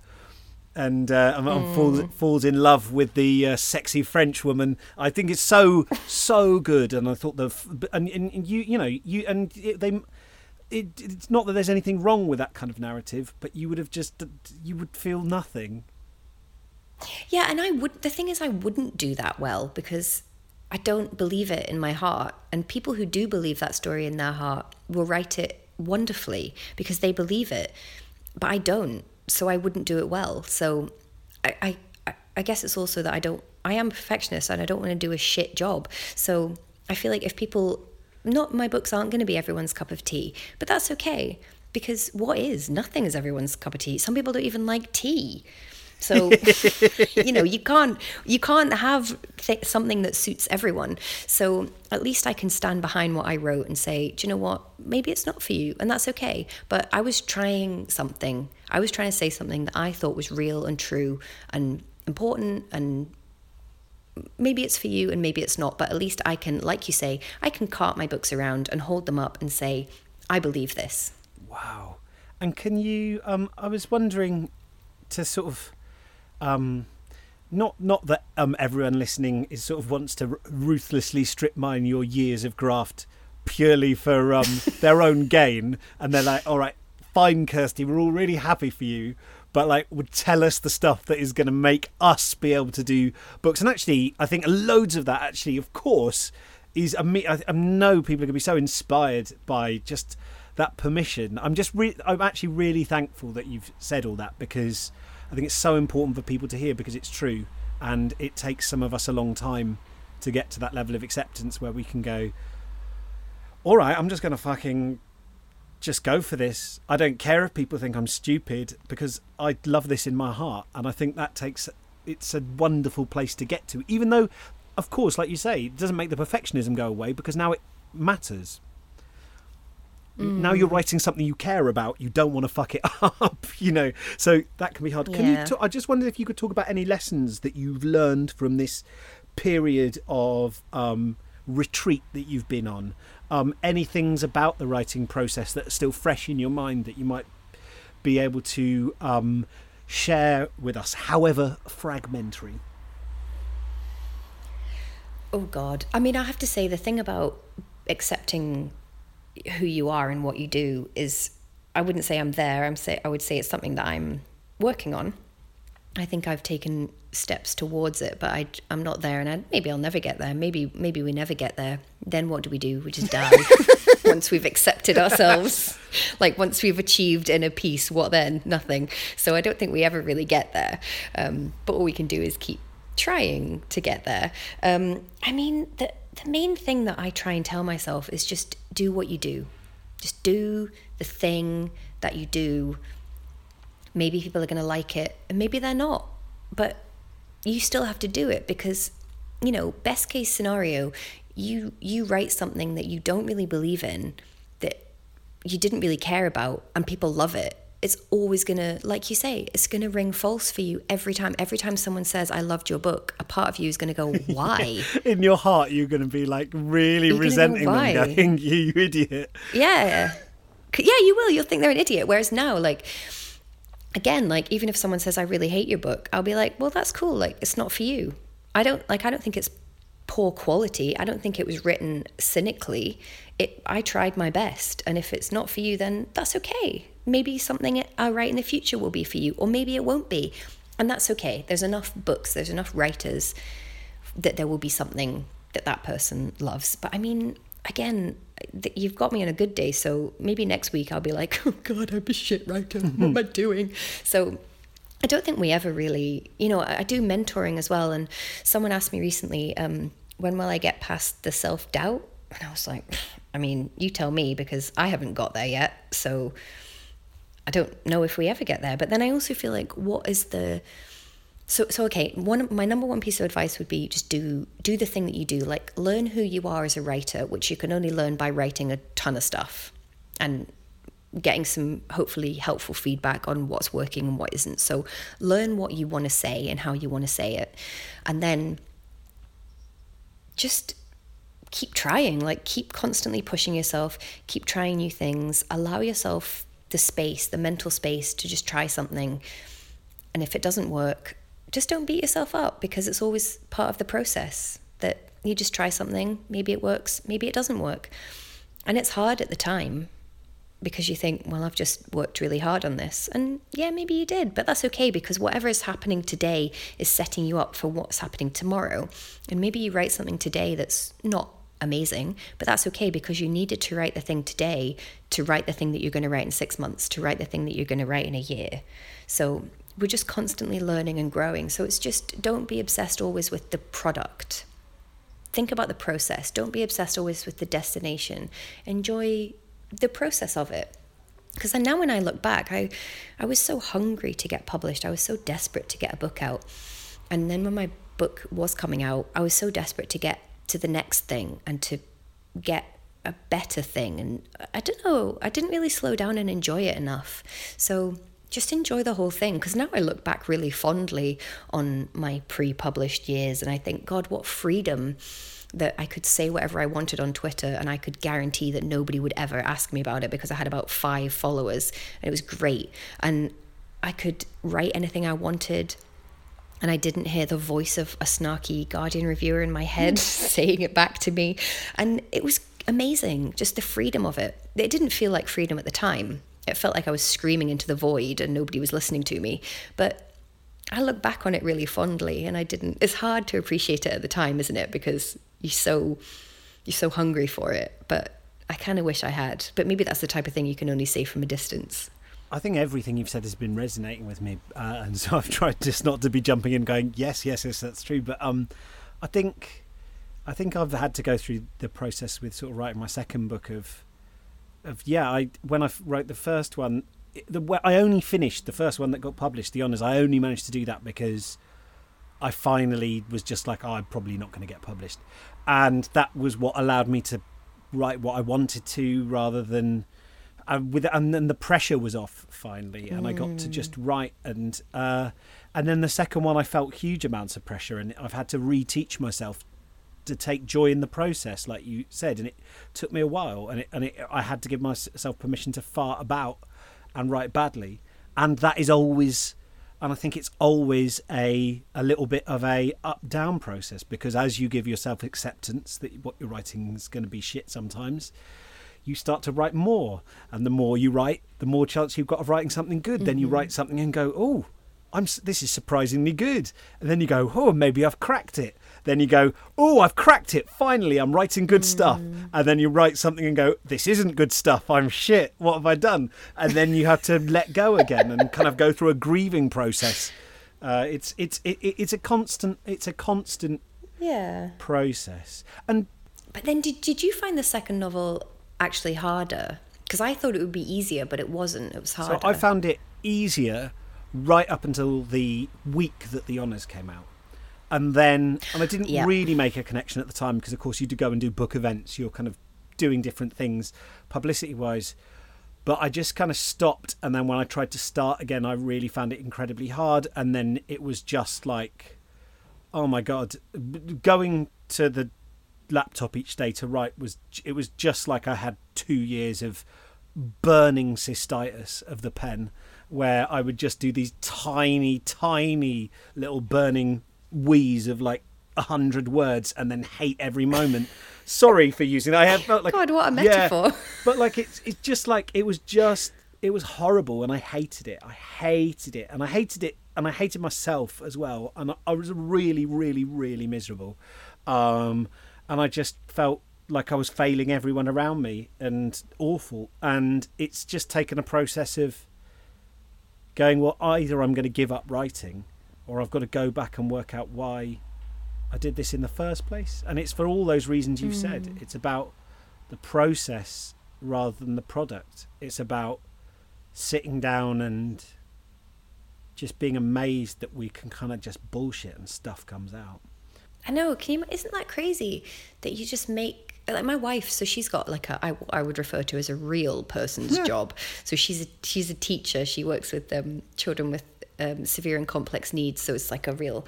and, uh, mm. falls falls in love with the uh, sexy French woman. I think it's so so good, and I thought the and, and you you know you and it, they. It, it's not that there's anything wrong with that kind of narrative, but you would have just you would feel nothing. Yeah, and I would. The thing is, I wouldn't do that well because I don't believe it in my heart. And people who do believe that story in their heart will write it wonderfully because they believe it. But I don't. So I wouldn't do it well. So I, I, I guess it's also that I don't, I am perfectionist and I don't want to do a shit job. So I feel like if people, not my books aren't going to be everyone's cup of tea, but that's okay because what is? Nothing is everyone's cup of tea. Some people don't even like tea. So, you know, you can't you can't have th- something that suits everyone. So at least I can stand behind what I wrote and say, do you know what? Maybe it's not for you, and that's okay. But I was trying something. I was trying to say something that I thought was real and true and important and maybe it's for you and maybe it's not but at least i can like you say i can cart my books around and hold them up and say i believe this wow and can you um i was wondering to sort of um, not not that um, everyone listening is sort of wants to ruthlessly strip mine your years of graft purely for um, their own gain, and they're like, "All right, fine, Kirsty, we're all really happy for you." But like, would tell us the stuff that is going to make us be able to do books. And actually, I think loads of that, actually, of course, is I, I know people are going to be so inspired by just that permission. I'm just, re- I'm actually really thankful that you've said all that because I think it's so important for people to hear because it's true, and it takes some of us a long time to get to that level of acceptance where we can go, all right, I'm just going to fucking just go for this. I don't care if people think I'm stupid because I love this in my heart, and I think that takes it's a wonderful place to get to. Even though, of course, like you say, it doesn't make the perfectionism go away because now it matters. Mm. Now you're writing something you care about. You don't want to fuck it up, you know. So that can be hard. Can yeah. you? T- I just wondered if you could talk about any lessons that you've learned from this period of um, retreat that you've been on. Um, any things about the writing process that are still fresh in your mind that you might be able to um, share with us, however fragmentary. Oh God! I mean, I have to say the thing about accepting who you are and what you do is I wouldn't say I'm there. I'm say I would say it's something that I'm working on. I think I've taken steps towards it, but I, I'm not there, and I, maybe I'll never get there. Maybe maybe we never get there. Then what do we do? We just die once we've accepted ourselves. like once we've achieved inner peace, what then? Nothing. So I don't think we ever really get there. Um, but all we can do is keep trying to get there. Um, I mean, the the main thing that I try and tell myself is just do what you do. Just do the thing that you do. Maybe people are going to like it, and maybe they're not. But you still have to do it because, you know, best case scenario, you you write something that you don't really believe in, that you didn't really care about, and people love it it's always going to, like you say, it's going to ring false for you every time. Every time someone says, I loved your book, a part of you is going to go, why? In your heart, you're going to be like really you're resenting go, them, going, you idiot. Yeah. Yeah, you will. You'll think they're an idiot. Whereas now, like, again, like, even if someone says, I really hate your book, I'll be like, well, that's cool. Like, it's not for you. I don't, like, I don't think it's poor quality. I don't think it was written cynically. It, I tried my best. And if it's not for you, then that's okay maybe something I write in the future will be for you, or maybe it won't be. And that's okay. There's enough books, there's enough writers that there will be something that that person loves. But I mean, again, you've got me on a good day. So maybe next week I'll be like, oh God, I'm a shit writer. What am I doing? So I don't think we ever really, you know, I do mentoring as well. And someone asked me recently, um, when will I get past the self doubt? And I was like, I mean, you tell me because I haven't got there yet. So I don't know if we ever get there. But then I also feel like, what is the so so okay one my number one piece of advice would be just do do the thing that you do like learn who you are as a writer which you can only learn by writing a ton of stuff and getting some hopefully helpful feedback on what's working and what isn't so learn what you want to say and how you want to say it and then just keep trying like keep constantly pushing yourself keep trying new things allow yourself the space the mental space to just try something and if it doesn't work just don't beat yourself up because it's always part of the process that you just try something, maybe it works, maybe it doesn't work. And it's hard at the time because you think, well, I've just worked really hard on this. And yeah, maybe you did, but that's okay because whatever is happening today is setting you up for what's happening tomorrow. And maybe you write something today that's not amazing, but that's okay because you needed to write the thing today to write the thing that you're going to write in six months, to write the thing that you're going to write in a year. So we're just constantly learning and growing. So it's just don't be obsessed always with the product. Think about the process. Don't be obsessed always with the destination. Enjoy the process of it. Because now when I look back, I, I was so hungry to get published. I was so desperate to get a book out. And then when my book was coming out, I was so desperate to get to the next thing and to get a better thing. And I don't know, I didn't really slow down and enjoy it enough. So just enjoy the whole thing because now I look back really fondly on my pre published years and I think, God, what freedom that I could say whatever I wanted on Twitter and I could guarantee that nobody would ever ask me about it because I had about five followers and it was great. And I could write anything I wanted and I didn't hear the voice of a snarky Guardian reviewer in my head saying it back to me. And it was amazing, just the freedom of it. It didn't feel like freedom at the time it felt like I was screaming into the void and nobody was listening to me. But I look back on it really fondly and I didn't it's hard to appreciate it at the time, isn't it? Because you're so you're so hungry for it. But I kind of wish I had. But maybe that's the type of thing you can only say from a distance. I think everything you've said has been resonating with me, uh, and so I've tried just not to be jumping in, going yes, yes, yes, that's true. But um, I think, I think I've had to go through the process with sort of writing my second book of of yeah, I when I wrote the first one, the I only finished the first one that got published. The Honours, I only managed to do that because I finally was just like, oh, I'm probably not going to get published, and that was what allowed me to write what I wanted to rather than. Uh, with and then the pressure was off finally, and mm. I got to just mm. write and uh, and then the second one I felt huge amounts of pressure, and I've had to reteach myself to take joy in the process, like you said, and it took me a while, and it, and it, I had to give myself permission to fart about and write badly, and that is always, and I think it's always a a little bit of a up down process because as you give yourself acceptance that what you're writing is going to be shit sometimes. You start to write more, and the more you write, the more chance you've got of writing something good. Mm-hmm. Then you mm-hmm. write something and go, "Oh, I'm this is surprisingly good," and then you go, "Oh, maybe I've cracked it." Then you go, oh, I've cracked it. Finally, I'm writing good stuff. Mm. And then you write something and go, this isn't good stuff. I'm shit. What have I done? And then you have to let go again and kind of go through a grieving process. Uh, it's it's it, it's a constant it's a constant yeah process. And but then did did you find the second novel actually harder? Because I thought it would be easier, but it wasn't. It was harder. So I found it easier right up until the week that the honours came out and then and I didn't yeah. really make a connection at the time because of course you do go and do book events you're kind of doing different things publicity wise but I just kind of stopped and then when I tried to start again I really found it incredibly hard and then it was just like oh my god going to the laptop each day to write was it was just like I had 2 years of burning cystitis of the pen where I would just do these tiny tiny little burning wees of like a hundred words and then hate every moment. Sorry for using. that. I have felt like God, what a metaphor. Yeah, but like it's it's just like it was just it was horrible and I hated it. I hated it and I hated it and I hated myself as well. And I, I was really, really, really miserable. Um, and I just felt like I was failing everyone around me and awful. And it's just taken a process of going, well, either I'm going to give up writing or I've got to go back and work out why I did this in the first place. And it's for all those reasons you've mm. said. It's about the process rather than the product. It's about sitting down and just being amazed that we can kind of just bullshit and stuff comes out. I know. Can you? Isn't that crazy that you just make like my wife? So she's got like a I, I would refer to as a real person's yeah. job. So she's a she's a teacher. She works with um, children with um, severe and complex needs. So it's like a real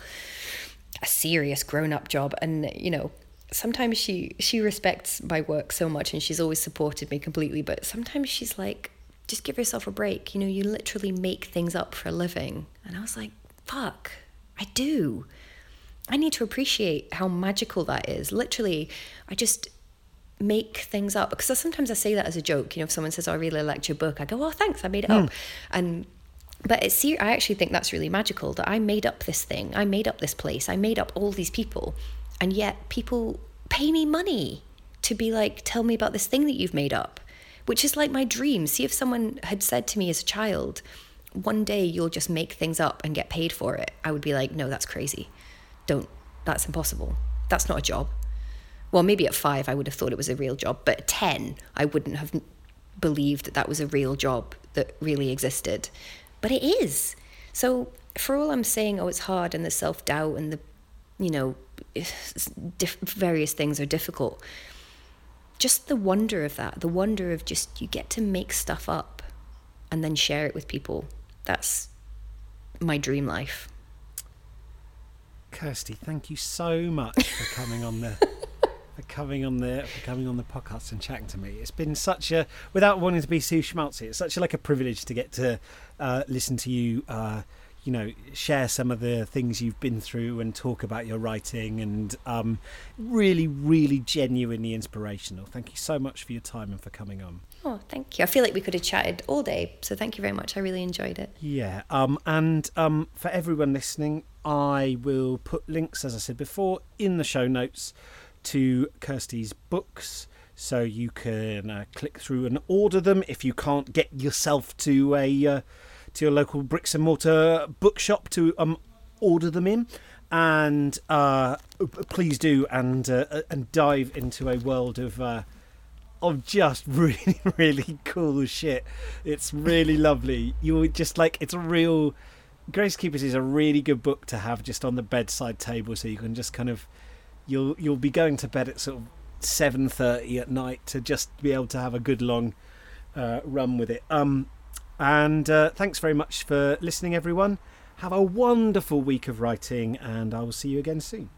a serious grown up job. And you know, sometimes she she respects my work so much, and she's always supported me completely. But sometimes she's like, just give yourself a break. You know, you literally make things up for a living. And I was like, fuck, I do. I need to appreciate how magical that is. Literally, I just make things up because sometimes I say that as a joke. You know, if someone says, oh, "I really liked your book," I go, "Oh, thanks, I made it mm. up," and but it's I actually think that's really magical that I made up this thing, I made up this place, I made up all these people, and yet people pay me money to be like, "Tell me about this thing that you've made up," which is like my dream. See if someone had said to me as a child, "One day you'll just make things up and get paid for it," I would be like, "No, that's crazy." Don't, that's impossible. That's not a job. Well, maybe at five, I would have thought it was a real job, but at 10, I wouldn't have believed that that was a real job that really existed. But it is. So, for all I'm saying, oh, it's hard and the self doubt and the, you know, diff- various things are difficult, just the wonder of that, the wonder of just you get to make stuff up and then share it with people. That's my dream life. Kirsty, thank you so much for coming on the for coming on the for coming on the podcast and chatting to me. It's been such a without wanting to be too schmaltzy. It's such a, like a privilege to get to uh, listen to you. Uh, you know, share some of the things you've been through and talk about your writing and um, really, really genuinely inspirational. Thank you so much for your time and for coming on. Oh, thank you. I feel like we could have chatted all day, so thank you very much. I really enjoyed it. Yeah. Um, and um, for everyone listening, I will put links, as I said before, in the show notes to Kirsty's books. So you can uh, click through and order them if you can't get yourself to a uh, to your local bricks and mortar bookshop to um, order them in. And uh, please do and uh, and dive into a world of uh, of just really really cool shit. It's really lovely. You just like it's a real Gracekeepers is a really good book to have just on the bedside table, so you can just kind of you'll you'll be going to bed at sort of seven thirty at night to just be able to have a good long uh, run with it. Um, and uh, thanks very much for listening, everyone. Have a wonderful week of writing, and I will see you again soon.